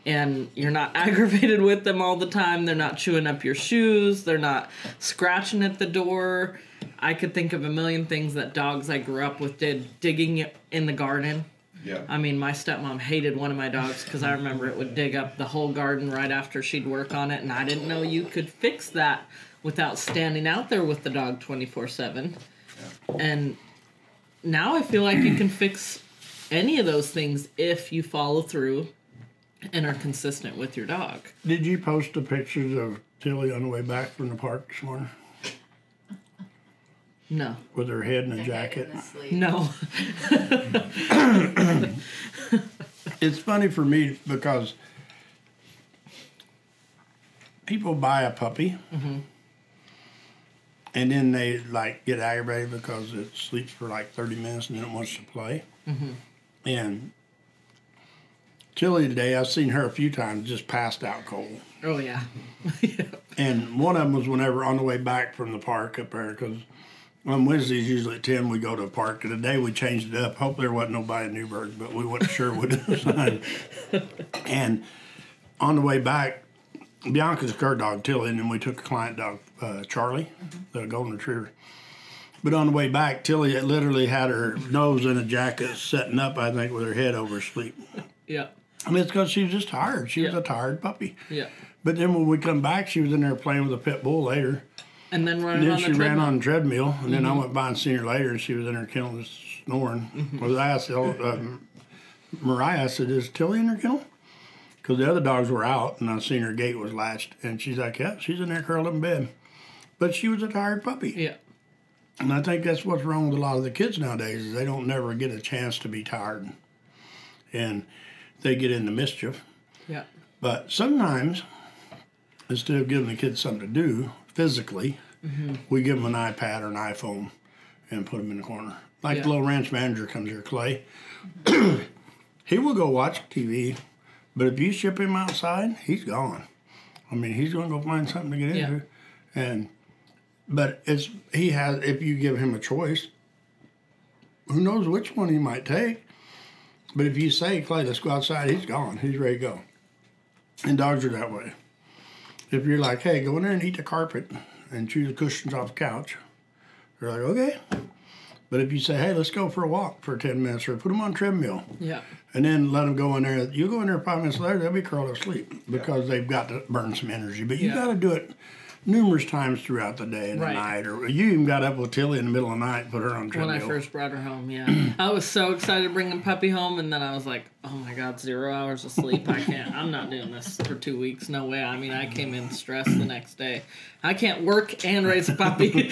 And you're not aggravated with them all the time. They're not chewing up your shoes. They're not scratching at the door. I could think of a million things that dogs i grew up with did digging in the garden Yeah. I mean, my stepmom hated one of my dogs because I remember it would dig up the whole garden right after she'd work on it, and I didn't know you could fix that without standing out there with the dog 24 7. And now I feel like you can fix any of those things if you follow through and are consistent with your dog. Did you post the pictures of Tilly on the way back from the park this morning No, with her head in a jacket? In no. It's funny for me because people buy a puppy mm-hmm. and then they like get aggravated because it sleeps for like 30 minutes and then it wants to play. Mm-hmm. And Tilly today, I've seen her a few times just passed out cold. Oh, yeah. And one of them was whenever on the way back from the park up there, because on Wednesdays, usually at 10, we go to the park. And today we changed it up. Hope there wasn't nobody in Newberg, but we what it was. and on the way back, Bianca's a guard dog, Tilly, and then we took a client dog, uh, Charlie, the golden retriever. But on the way back, Tilly literally had her nose in a jacket, setting up, I think, with her head over her sleep. yeah. I mean, it's because she was just tired. She was a tired puppy. Yeah. But then when we come back, she was in there playing with a pit bull later. And then running And then she the ran on the treadmill, and then I went by and seen her later, and she was in her kennel just snoring. Was I asked um, Mariah, I said, "Is Tilly in her kennel?" Because the other dogs were out, and I seen her gate was latched, and she's like, "Yeah, she's in there curled up in bed." But she was a tired puppy, Yeah. and I think that's what's wrong with a lot of the kids nowadays is they don't never get a chance to be tired, and they get into mischief. Yeah. But sometimes, instead of giving the kids something to do physically, we give them an iPad or an iPhone and put them in the corner. Like Yeah. the little ranch manager comes here, Clay. he will go watch TV, but if you ship him outside, he's gone. I mean, he's going to go find something to get Yeah. into, and but it's he has if you give him a choice, who knows which one he might take. But if you say, Clay, let's go outside, he's gone. He's ready to go. And dogs are that way. If you're like, hey, go in there and eat the carpet and chew the cushions off the couch, they're like, okay. But if you say, hey, let's go for a walk for 10 minutes or put them on treadmill Yeah. and then let them go in there, you go in there five minutes later, they'll be curled up asleep because they've got to burn some energy. But you Yeah. got to do it numerous times throughout the day and Right. the night. Or you even got up with Tilly in the middle of the night and put her on a When. I first brought her home, yeah. I was so excited to bring the puppy home, and then I was like, oh my god, zero hours of sleep. I can't, I'm not doing this for two weeks. No way. I mean, I came in stressed the next day. I can't work and raise a puppy.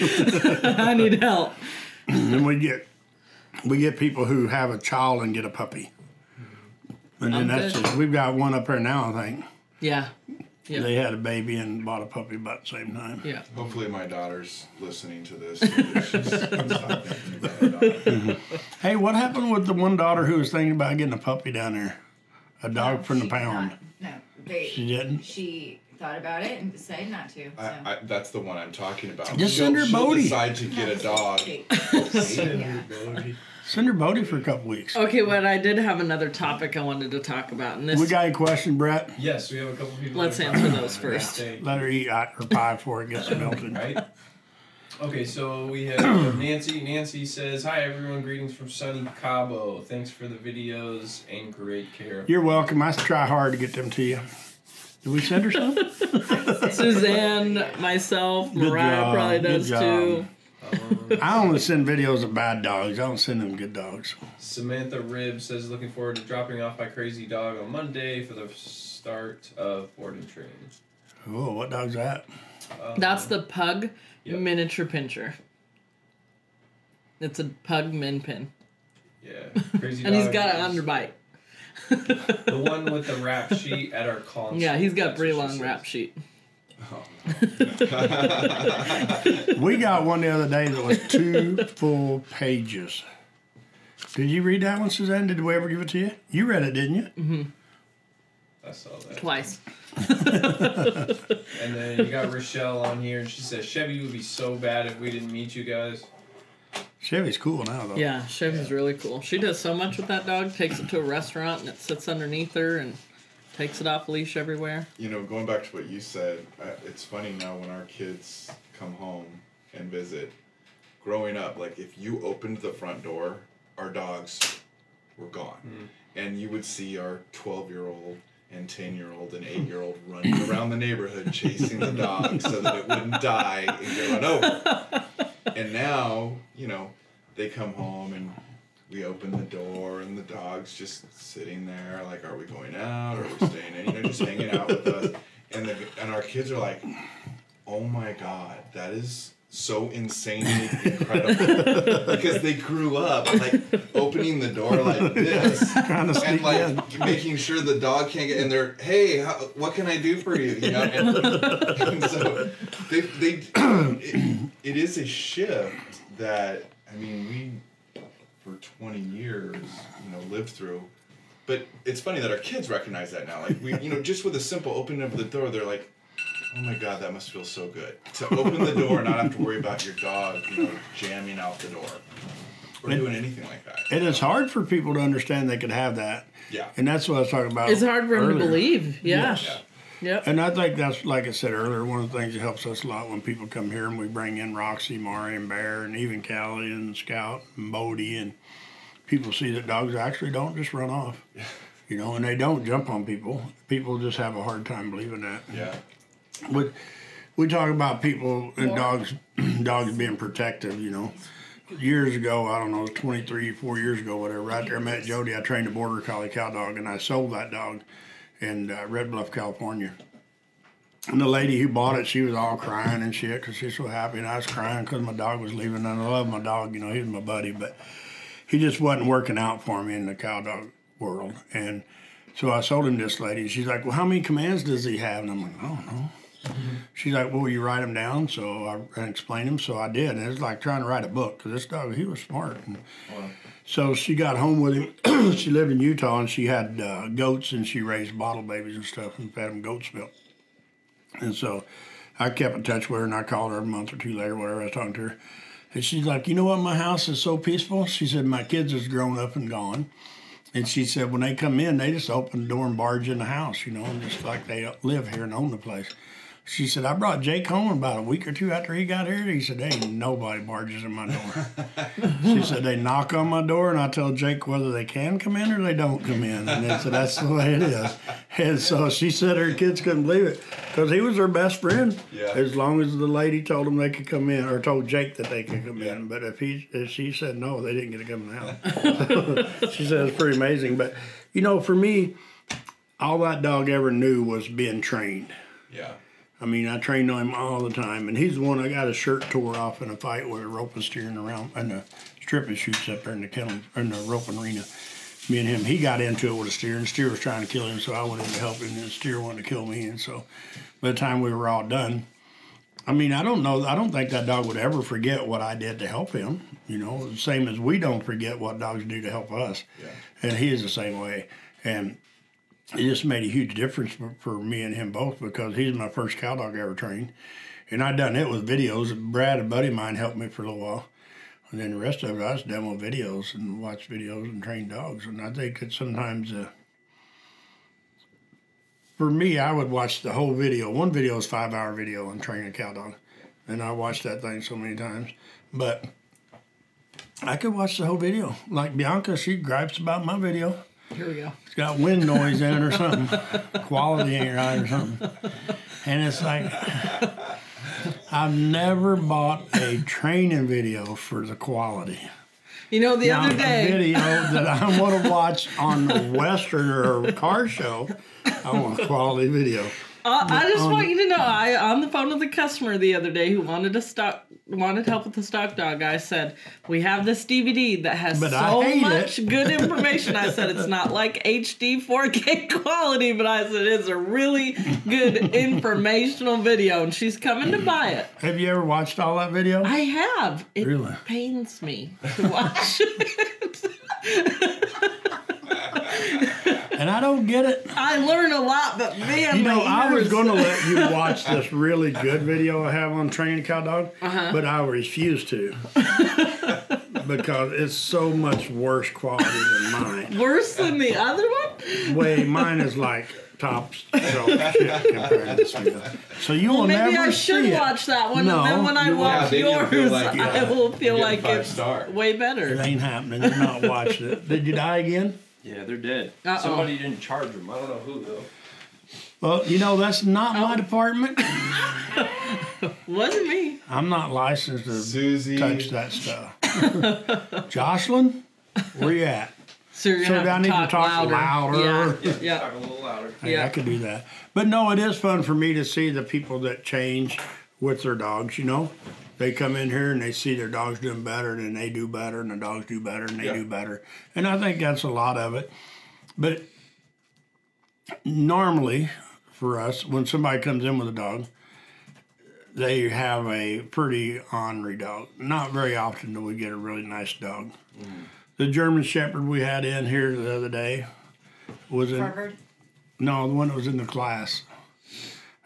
I need help. and we get we get people who have a child and get a puppy. And then I'm that's just, we've got one up there now, I think. Yeah. Yeah. They had a baby and bought a puppy about the same time. Yeah. Hopefully, my daughter's listening to this. so that she's stop thinking about her daughter. Hey, what happened with the one daughter who was thinking about getting a puppy down there? A dog from the pound. not- No, they. She didn't? She thought about it and decided not to. So. I, I, that's the one I'm talking about. Just she'll, send her Bodie. decide to get a dog. She- yeah. Send her Bodie for a couple weeks. Okay, but I did have another topic I wanted to talk about, and this We got a question, Brett? Yes, we have a couple people. Let's that are answer talking those about first. steak, Let her eat hot- her pie before it gets melted. Right. Okay, so we have Nancy. Nancy says, "Hi everyone, greetings from sunny Cabo. Thanks for the videos and great care." You're welcome. I try hard to get them to you. Did we send her some? Suzanne, myself, Good Mariah job, probably good does job. too. I only send videos of bad dogs. I don't send them good dogs. Samantha Rib says, "Looking forward to dropping off my crazy dog on Monday for the start of board and training." Oh, what dog's that? That's the um, pug Yep. miniature pinscher. It's a pug min pin. Yeah, crazy. And he's got an underbite. The one with the rap sheet at our console. Yeah, he's got That's pretty long rap sheet. We got one the other day that was two full pages. Did you read that one, Suzanne? Did we ever give it to you? You read it, didn't you? Mm-hmm. I saw that. Twice. And then you got Rochelle on here, and she says Chevy would be so bad if we didn't meet you guys. Chevy's cool now, though. Yeah, Chevy's really cool. She does so much with that dog. Takes it to a restaurant and it sits underneath her and takes it off leash everywhere. You know, going back to what you said, uh, it's funny now when our kids come home and visit. Growing up, like if you opened the front door, our dogs were gone, and you would see our twelve-year-old and ten-year-old and eight-year-old running around the neighborhood chasing the dog so that it wouldn't die and get run over. And now, you know, they come home and we open the door and the dog's just sitting there like are we going out? Or are we staying in? You know just hanging out with us. And the and our kids are like oh my god that is so insanely incredible. Because they grew up like opening the door like this and like in. making sure the dog can't get in they're hey how, what can i do for you? You know? And, and so they, they it, it is a shift that i mean we for 20 years you know lived through but it's funny that our kids recognize that now like we you know just with a simple opening of the door they're like oh my god that must feel so good to open the door and not have to worry about your dog you know jamming out the door or It- doing anything like that It is hard for people to understand they could have that. yeah And that's what I was talking about. It's hard for him to believe. Yeah. Yes. yeah Yep. And I think that's, like I said earlier, one of the things that helps us a lot when people come here and we bring in Roxy, Mari, and Bear, and even Callie and Scout and Bodie, and people see that dogs actually don't just run off. You know, and they don't jump on people. People just have a hard time believing that. yeah But we talk about people and dogs, dogs being protective. You know, years ago, I don't know, 23, four years ago, whatever. Right there, I met Jody. I trained a border collie cow dog, and I sold that dog in uh, Red Bluff, California. And the lady who bought it, she was all crying and shit because she's so happy, and I was crying because my dog was leaving. And I love my dog, you know, he was my buddy, but he just wasn't working out for me in the cow dog world. And so I sold him this lady. She's like, "Well, how many commands does he have?" And I'm like, "I don't know." She's like, "Well, you write them down?" So I and explained them. So I did. And it was like trying to write a book because this dog, he was smart. And so she got home with him. she lived in Utah and she had uh, goats and she raised bottle babies and stuff and fed them goat's milk. And so I kept in touch with her and I called her a month or two later, whatever. I was talking to her. And she's like, You know what? My house is so peaceful. She said, My kids is grown up and gone. And she said when they come in, they just open the door and barge in the house, you know, and just like they live here and own the place. She said, I brought Jake home about a week or two after he got here. He said, There ain't nobody barges in my door. she said, They knock on my door and I tell Jake whether they can come in or they don't come in. And they said, That's the way it is. And so she said her kids couldn't believe it because he was her best friend. Yeah. As long as the lady told them they could come in or told Jake that they could come in. But if he, if she said no, they didn't get to come in the house. she said it's pretty amazing. But, you know, for me, all that dog ever knew was being trained. Yeah. I mean, I trained on him all the time, and he's the one I got a shirt tore off in a fight with a rope and steering around and the stripping chutes up there in the kennel in the roping arena. Me and him, he got into it with a steer, and the steer was trying to kill him, so I went in to help him, and the steer wanted to kill me, and so by the time we were all done, I mean, I don't know, I don't think that dog would ever forget what I did to help him. You know, the same as we don't forget what dogs do to help us, and he is the same way, and it just made a huge difference for, for me and him both because he's my first cow dog I ever trained. And I done it with videos. Brad, a buddy of mine, helped me for a little while. And then the rest of it, I videos and watch videos and train dogs. And I think that sometimes, uh, for me, I would watch the whole video. One video is five hour video on training a cow dog. And I watched that thing so many times. But I could watch the whole video. Like Bianca, she gripes about my video. Here we go. It's got wind noise in it or something. Quality ain't right or something. And it's like, I've never bought a training video for the quality. You know, the Now, other day, video that I want to watch on the Western or a car show, I want a quality video. Uh, I just want you to know, I on the phone with a customer the other day who wanted to stock, wanted help with the stock dog. I said, "We have this DVD that has But so much it." good information." I said, "It's not like HD 4K quality, but I said it's a really good informational video." And she's coming to buy it. Have you ever watched all that video? I have. It Really? pains me to watch it. And I don't get it. I learn a lot, but man, You know, my I was going to let you watch this really good video I have on training cow dog, Uh-huh. but I refuse to because it's so much worse quality than mine. worse than the other one. Way mine is like top shelf shit compared to this video. So you will Maybe never I should see it. watch that one, No, and then when I you watch Yeah, you'll yours, feel like, I will feel like it's star. way better. It ain't happening. You're not watching it. Did you die again? Yeah, they're dead. Uh-oh. Somebody didn't charge them. I don't know who though. Well, you know that's not Oh. my department. Wasn't me. I'm not licensed to Susie. touch that stuff. Jocelyn, where you at? So you're So gonna I need to to talk, talk louder. louder? Yeah, yeah. Talk a little louder. Hey, Yeah. I could do that. But no, it is fun for me to see the people that change with their dogs, you know? They come in here and they see their dogs doing better and they do better and the dogs do better and they Yeah. do better. And I think that's a lot of it. But normally for us, when somebody comes in with a dog, they have a pretty ornery dog. Not very often do we get a really nice dog. The German Shepherd we had in here the other day was in Harvard. no, the one that was in the class.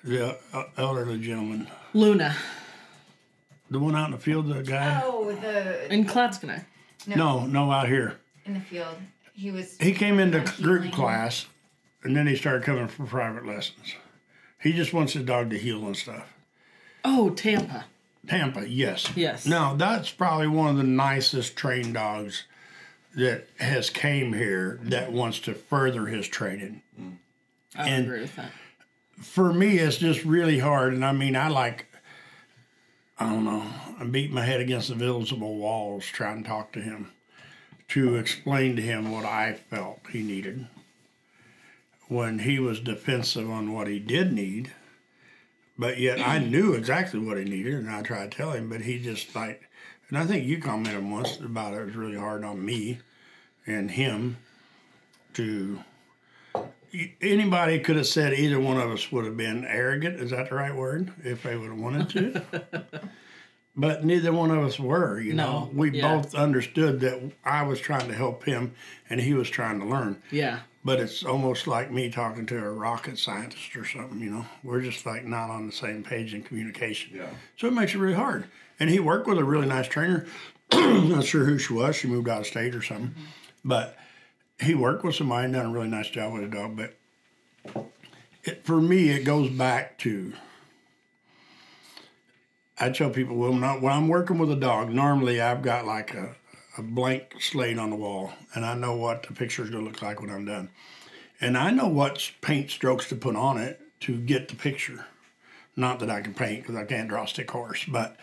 The uh, elderly gentleman. Luna The one out in the field, the guy? Oh, the in Clatskanie. No, no, out here. in the field. He was. He came into group heeling. class and then he started coming for private lessons. He just wants his dog to heel and stuff. Oh, Tampa. Tampa, yes. Yes. Now, that's probably one of the nicest trained dogs that has came here that wants to further his training. I And- agree with that. for me, it's just really hard. And I mean, I like, I don't know, I beat my head against the visible walls trying to talk to him to explain to him what I felt he needed when he was defensive on what he did need. But yet I knew exactly what he needed and I tried to tell him, but he just like, and I think you commented once about it was really hard on me and him to anybody could have said either one of us would have been arrogant. Is that the right word? If they would have wanted to. but neither one of us were. You know, we yeah. both understood that I was trying to help him and he was trying to learn. Yeah. But it's almost like me talking to a rocket scientist or something. You know, we're just like not on the same page in communication. Yeah. So it makes it really hard. And he worked with a really nice trainer. not sure who she was. She moved out of state or something. Mm-hmm. But he worked with somebody and done a really nice job with the dog, but it, for me, it goes back to. I tell people when, I, when I'm working with a dog, normally I've got like a, a blank slate on the wall, and I know what the picture's gonna look like when I'm done, and I know what paint strokes to put on it to get the picture. Not that I can paint because I can't draw a stick horse, but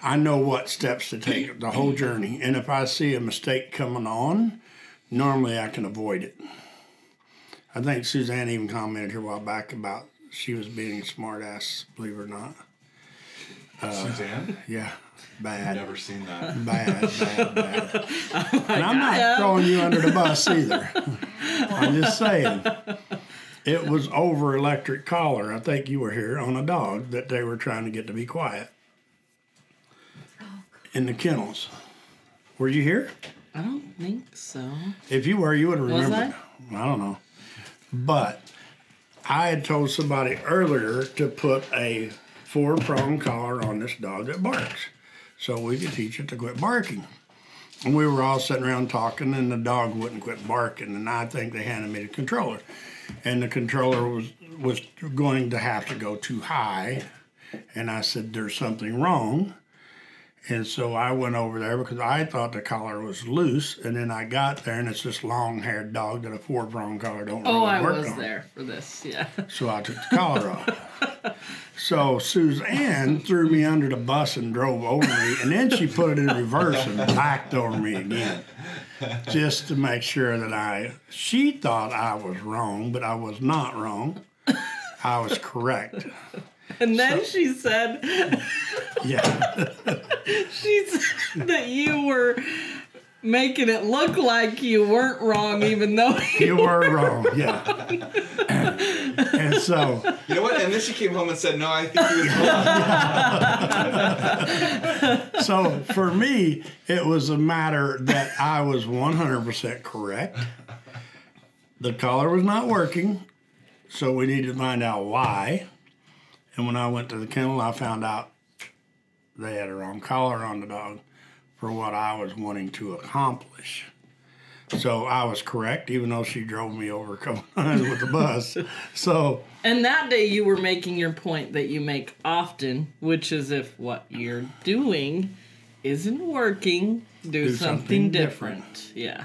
I know what steps to take the whole journey. And if I see a mistake coming on, normally I can avoid it. I think Suzanne even commented here a while back about she was being a smart ass, believe it or not. Uh, Suzanne? Yeah, bad. Never seen that. Bad, bad, bad. and I'm not throwing you under the bus either. I'm just saying. It was over electric collar. I think you were here on a dog that they were trying to get to be quiet oh, in the kennels. Were you here? I don't think so. If you were, you would have Was remembered. I? don't know. But I had told somebody earlier to put a four prong collar on this dog that barks so we could teach it to quit barking. And we were all sitting around talking, and the dog wouldn't quit barking. And I think they handed me the controller. And the controller was, was going to have to go too high. And I said, There's something wrong. And so I went over there because I thought the collar was loose, and then I got there, and it's this long-haired dog that a four-prong collar don't oh, really Oh, I work was there for this. Yeah. So I took the collar off. So Suzanne threw me under the bus and drove over me, and then she put it in reverse and backed over me again, just to make sure that I. She thought I was wrong, but I was not wrong. I was correct. And then she said Yeah. she said that you were making it look like you weren't wrong, even though You were wrong, yeah. and so You know what? And then she came home and said, "No, I think he was wrong." so for me, it was a matter that I was 100% correct. The collar was not working, so we needed to find out why. And when I went to the kennel, I found out they had a wrong collar on the dog for what I was wanting to accomplish. So I was correct, even though she drove me over a with the bus. So And that day you were making your point that you make often, which is if what you're doing isn't working, do, Do something, something different. Yeah.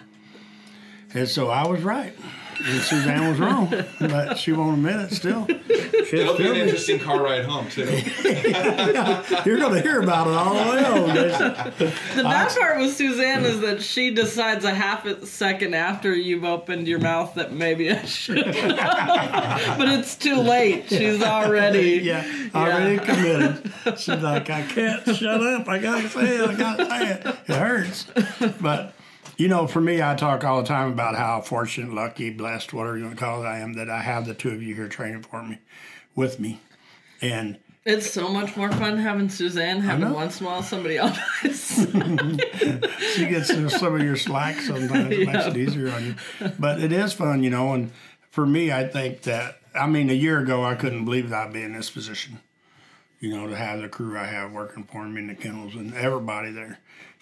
And so I was right. And Suzanne was wrong. But she won't admit it still. She'll It'll be still an be- interesting car ride home too. You're going to hear about it all the way home. Jason. The bad part with Suzanne is that she decides a half a second after you've opened your mouth that maybe I should. but it's too late. She's already. Yeah, already committed. She's like, I can't shut up. I got to say it. I got to say it. It hurts. But, you know, for me, I talk all the time about how fortunate, lucky, blessed, whatever you want to call it, I am that I have the two of you here training for me, with me. And It's so much more fun having Suzanne having once in a while somebody else. she gets some of your slack sometimes. It makes it easier on you. But it is fun, you know. And for me, I think that, I mean, a year ago, I couldn't believe that I'd be in this position, you know, to have the crew I have working for me in the kennels and everybody there.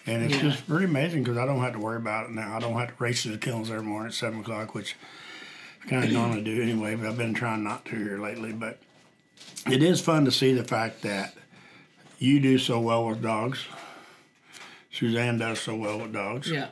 And it's Yeah. just pretty amazing because I don't have to worry about it now. I don't have to race to the kennels every morning at 7 o'clock, which I kind of normally do anyway, but I've been trying not to here lately. But it is fun to see the fact that you do so well with dogs. Suzanne does so well with dogs. yeah,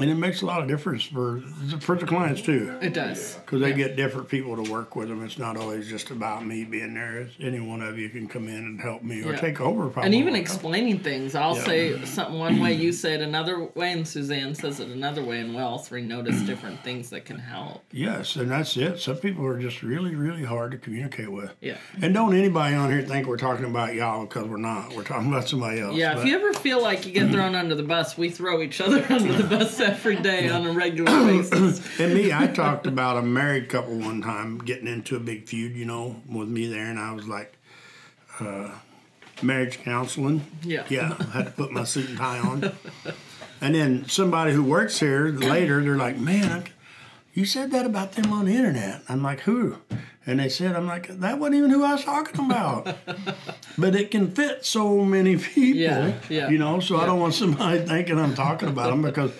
And it makes a lot of difference for for the clients too, it does. because they get different people to work with them. It's not always just about me being there. It's any one of you can come in and help me or Yeah. take over. If And even want. explaining things. I'll Yeah. say something one way, you say it another way, and Suzanne says it another way, and we all three notice different things that can help. Yes, and that's it. Some people are just really, really hard to communicate with. Yeah. And don't anybody on here think we're talking about y'all because we're not. We're talking about somebody else. Yeah, if you ever feel like you get thrown under the bus, we throw each other under the bus every day on a regular basis. And me, I talked about a married couple one time getting into a big feud, you know, with me there, and I was like, uh, marriage counseling. Yeah. Yeah, I had to put my suit and tie on. And then somebody who works here later, they're like, man, you said that about them on the internet. I'm like, who? And they said, I'm like, that wasn't even who I was talking about. but it can fit so many people. Yeah, yeah. You know, so I don't want somebody thinking I'm talking about them because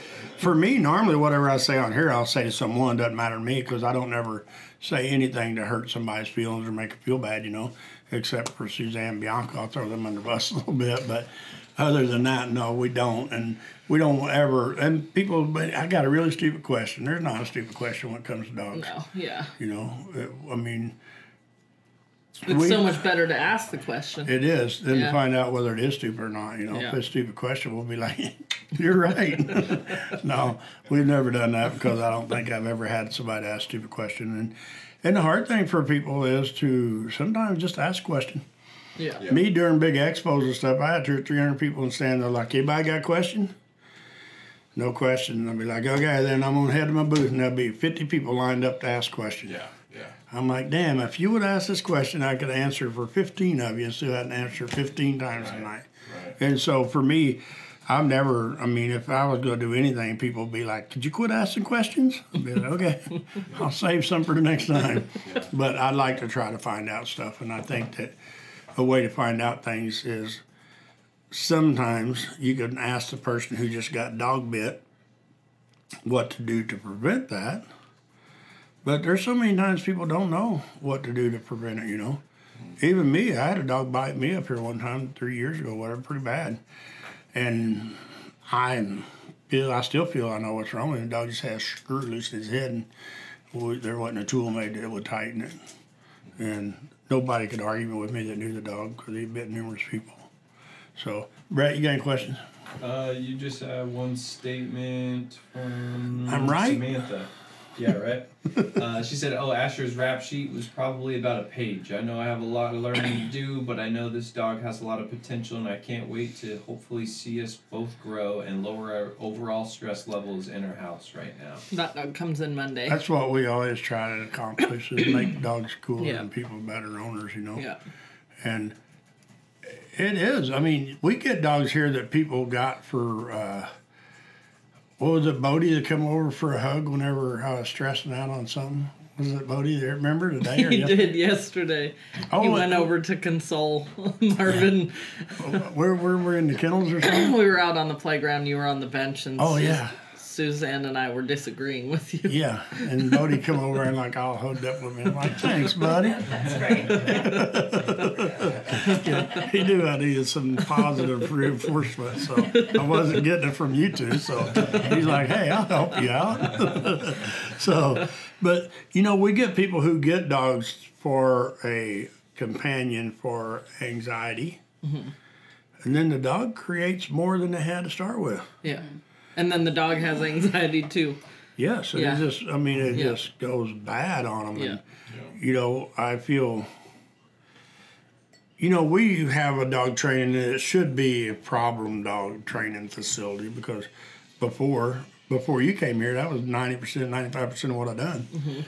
for me, normally whatever I say on here, I'll say to someone. Doesn't matter to me because I don't ever say anything to hurt somebody's feelings or make them feel bad. You know, except for Suzanne and Bianca, I'll throw them under the bus a little bit. But other than that, no, we don't, and we don't ever. And people, but I got a really stupid question. There's not a stupid question when it comes to dogs. No, yeah. You know, it, I mean, It's We- so much better to ask the question. it is. Then Yeah. to find out whether it is stupid or not. You know, if it's a stupid question, we'll be like, "You're right." no, we've never done that because I don't think I've ever had somebody ask a stupid question. And and the hard thing for people is to sometimes just ask a question. yeah. Yeah. Me during big expos and stuff, I had two or three hundred people and stand there like, "Anybody got a question?" No question. I'll be like, "Okay, then I'm gonna head to my booth, and there'll be fifty people lined up to ask questions." Yeah, yeah. I'm like, damn, if you would ask this question, I could answer for 15 of you instead of having to answer 15 times tonight. right. And so for me, I've never, I mean, if I was going to do anything, people would be like, could you quit asking questions? I'd be like, okay, I'll save some for the next time. But I'd like to try to find out stuff. And I think that a way to find out things is sometimes you can ask the person who just got dog bit what to do to prevent that. But there's so many times people don't know what to do to prevent it, you know. Even me, I had a dog bite me up here one time three years ago, whatever, pretty bad. And I feel, I still feel I know what's wrong with it. The dog just had a screw loose in his head, and we, there wasn't a tool made that would tighten it. And nobody could argue with me that knew the dog because he'd bit numerous people. So, Brett, you got any questions? Uh, you just have one statement from I'm right? Samantha. Yeah, right. uh, she said, "Oh, Asher's rap sheet was probably about a page. I know I have a lot of learning to do, but I know this dog has a lot of potential, and I can't wait to hopefully see us both grow and lower our overall stress levels in our house right now." That dog comes in Monday. That's what we always try to accomplish is make dogs cooler Yeah. and people better owners, you know. yeah. And it is. I mean, we get dogs here that people got for uh, what was it, Bodie, that come over for a hug whenever I was stressing out on something. Was it Bodie there? Remember today? Or He yesterday? did yesterday. Oh, he went over to console Marvin. Where, where we're in the kennels or something? we were out on the playground. You were on the bench, and Oh yeah, Suzanne and I were disagreeing with you. yeah. And Bodie come over and like all hugged up with me. I'm like, thanks, buddy. That's right. he knew I needed some positive reinforcement, so I wasn't getting it from you two. So he's like, "Hey, I'll help you out." so, but you know, we get people who get dogs for a companion for anxiety, mm-hmm. and then the dog creates more than they had to start with. Yeah. And then the dog has anxiety too. Yes, and Yeah. it just, I mean, it Yeah. just goes bad on them. Yeah. And, you know, I feel, you know, we have a dog training and it should be a problem dog training facility because before, before you came here, that was 90%, 95% of what I done. Mm-hmm.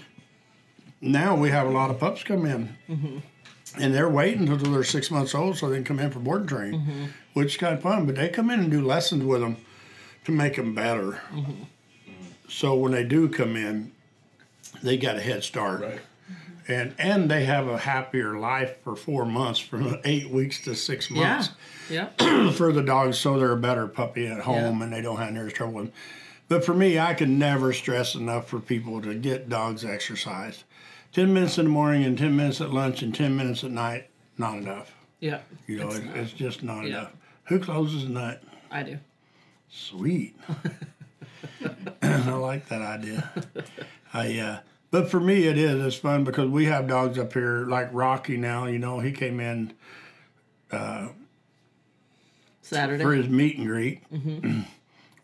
Now we have a lot of pups come in. Mm-hmm. And they're waiting until they're six months old so they can come in for board and train, mm-hmm. which is kind of fun. But they come in and do lessons with them to make them better. So when they do come in, they got a head start. Right. And and they have a happier life for four months, from eight weeks to six months Yeah. for the dogs, so they're a better puppy at home and they don't have near as trouble with them. But for me, I can never stress enough for people to get dogs exercise. Ten minutes in the morning and ten minutes at lunch and ten minutes at night, not enough. Yeah. You know, It's it, it's just not Yeah. enough. Who closes at night? I do. Sweet. I like that idea. I uh, but for me it is it's fun because we have dogs up here like Rocky now. You know he came in uh, Saturday. for his meet and greet.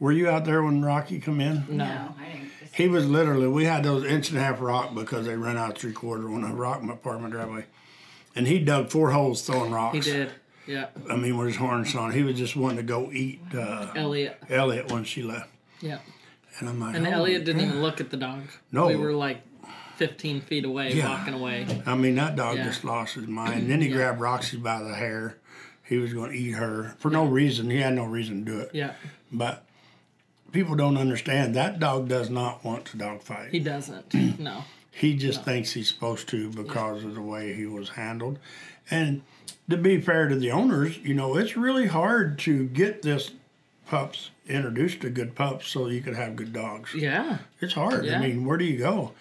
Were you out there when Rocky come in? no. No, I didn't. He was literally we had those inch and a half rock because they run out three quarter when I rock my part of my driveway, and he dug four holes throwing rocks. He did. Yeah. I mean, with his horns on, he was just wanting to go eat uh, Elliot. Elliot when she left, Yeah. and I'm like, And "Oh, Elliot didn't God." even look at the dog. No. We were like 15 feet away, Yeah. walking away. I mean, that dog Yeah. just lost his mind. And Then he Yeah. grabbed Roxy by the hair. He was going to eat her for no reason. He had no reason to do it. Yeah. But people don't understand that dog does not want to dog fight. He doesn't. no. He just thinks he's supposed to because of the way he was handled. And to be fair to the owners, you know, it's really hard to get this pups introduced to good pups so you could have good dogs. Yeah. It's hard. Yeah. I mean, where do you go?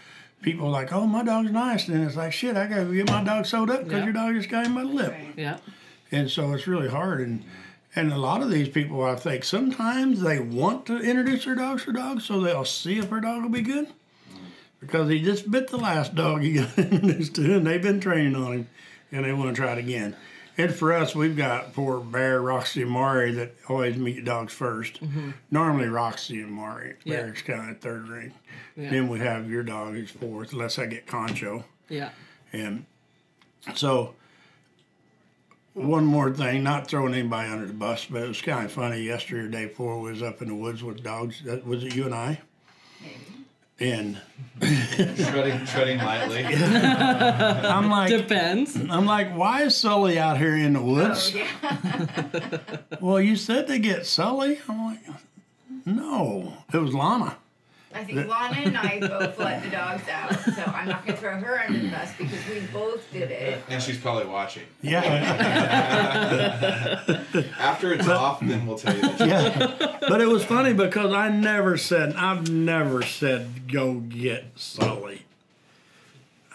People are like, oh, my dog's nice. And it's like, shit, I got to get my dog sewed up because Yeah. your dog just got him by the lip. Right. Yeah. And so it's really hard. And and a lot of these people, I think, sometimes they want to introduce their dogs to dogs so they'll see if their dog will be good. Because he just bit the last dog he got introduced to, and they've been training on him, and they want to try it again. And for us, we've got poor Bear, Roxy, and Mari that always meet dogs 1st mm-hmm. Normally, Roxy and Mari. Yeah. Bear's kind of third ring. Yeah. Then we have your dog who's fourth, unless I get Concho. Yeah. And so, one more thing, not throwing anybody under the bus, but it was kind of funny. Yesterday, or day before, we was up in the woods with dogs. Uh, was it. You and I. And treading, treading lightly. I'm like, Depends. I'm like, why is Sully out here in the woods? Oh, yeah. Well, you said to get Sully. I'm like, no, it was Lana. I think Lana and I both let the dogs out, so I'm not gonna throw her under the bus because we both did it. And she's probably watching. Yeah, After it's off, then we'll tell you the truth. yeah. But it was funny because I never said, I've never said, go get Sully.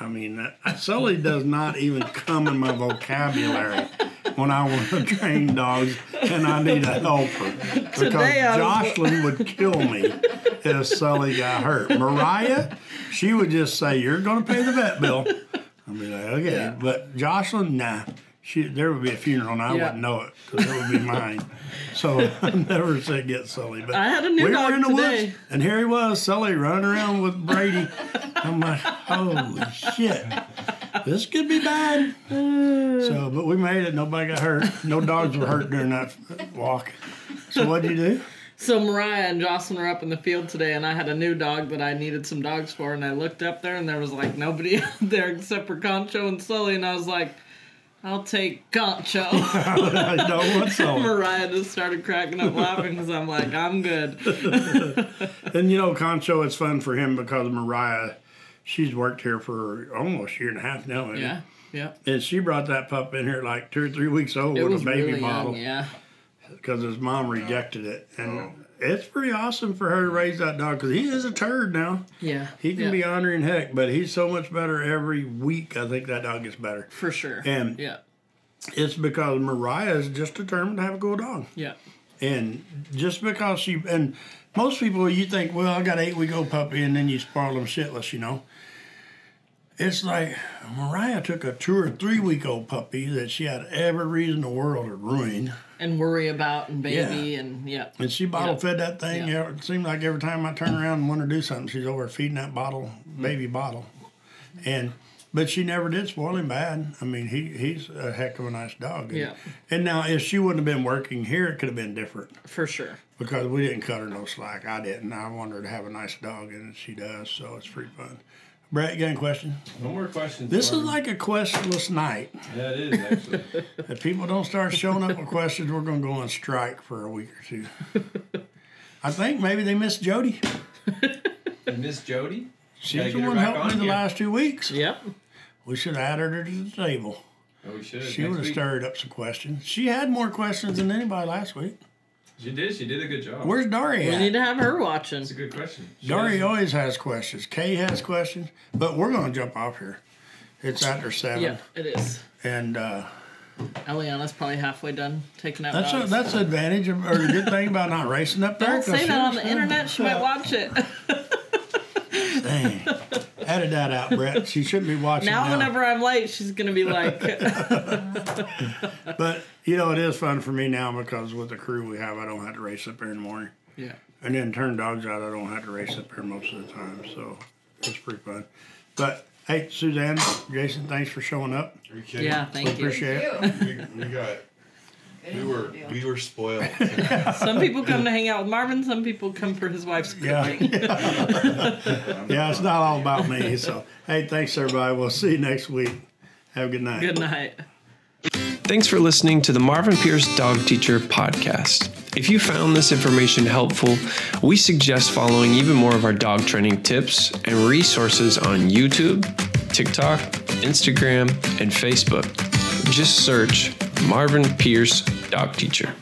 I mean, that- Sully does not even come in my vocabulary when I want to train dogs and I need a helper. Because Today I was- Jocelyn would kill me if Sully got hurt. Mariah, she would just say, You're going to pay the vet bill. I'd be like, Okay. Yeah. But Jocelyn, nah. She, there would be a funeral and I Yeah. wouldn't know it because it would be mine. So I never said get Sully. But I had a new we dog were in the today. woods and here he was, Sully, running around with Brady. I'm like, holy shit. This could be bad. So, but we made it. Nobody got hurt. No dogs were hurt during that walk. So what'd you do? So Mariah and Jocelyn were up in the field today, and I had a new dog that I needed some dogs for, and I looked up there, and there was like nobody out there except for Concho and Sully, and I was like, "I'll take Concho." I don't want Sully. Mariah just started cracking up laughing because I'm like, "I'm good." And you know, Concho, it's fun for him because Mariah, she's worked here for almost a year and a half now. hasn't Yeah, yeah. And she brought that pup in here like two or three weeks old It with was a baby really bottle. young. Yeah, because his mom rejected it. And oh. It's pretty awesome for her to raise that dog because he is a turd now. yeah. He can yeah, be honoring heck, but he's so much better every week. I think that dog gets better. for sure. And- yeah, It's because Mariah is just determined to have a cool dog. yeah, And just because she, and most people, you think, well, I got an eight week old puppy, and then you spoil them shitless, you know. It's like Mariah took a two or three week old puppy that she had every reason in the world to ruin. And worry about and baby and yeah, And she bottle Yeah. fed that thing. Yeah. It seemed like every time I turn around and want to do something, she's over feeding that bottle, baby bottle. And but she never did spoil him bad. I mean, he he's a heck of a nice dog. And, Yeah. And now, if she wouldn't have been working here, it could have been different for sure. because we didn't cut her no slack. I didn't. I wanted her to have a nice dog, and she does. So it's pretty fun. Brett, you got any questions? No more questions. This is like a questionless night. Yeah, it is actually. If people don't start showing up with questions, we're going to go on strike for a week or two. I think maybe they missed Jody. and Miss Jody. She's Gotta the one helping on me the here. last two weeks. Yep. We should have added her to the table. Oh, we should. She Next would have week. stirred up some questions. She had more questions than anybody last week. She did. She did a good job. Where's Dari We at? need to have her watching. That's a good question. She Dari has- always has questions. Kay has questions, but we're going to jump off here. It's after seven, Yeah, it is. and uh, Eliana's probably halfway done taking out that's a, dogs. that's the advantage of, or the good thing about not racing up there. Don't 'cause say that on the seriously, internet. She might watch it. Dang. Edit that out, Brett. She shouldn't be watching now, now. whenever I'm late, she's gonna be like, But you know, it is fun for me now because with the crew we have, I don't have to race up there in the morning. yeah. And then turn dogs out, I don't have to race up there most of the time, so it's pretty fun. But hey, Suzanne, Jason, thanks for showing up. Are you kidding? Yeah, thank you. Appreciate it. Ew. We, we got. We were we were spoiled. Some people come to hang out with Marvin. Some people come for his wife's Yeah. cooking. Yeah, it's not all about me. So hey, thanks everybody. We'll see you next week. Have a good night. Good night. Thanks for listening to the Marvin Pierce Dog Teacher podcast. If you found this information helpful, we suggest following even more of our dog training tips and resources on YouTube, TikTok, Instagram, and Facebook. Just search Marvin Pierce Dog Teacher.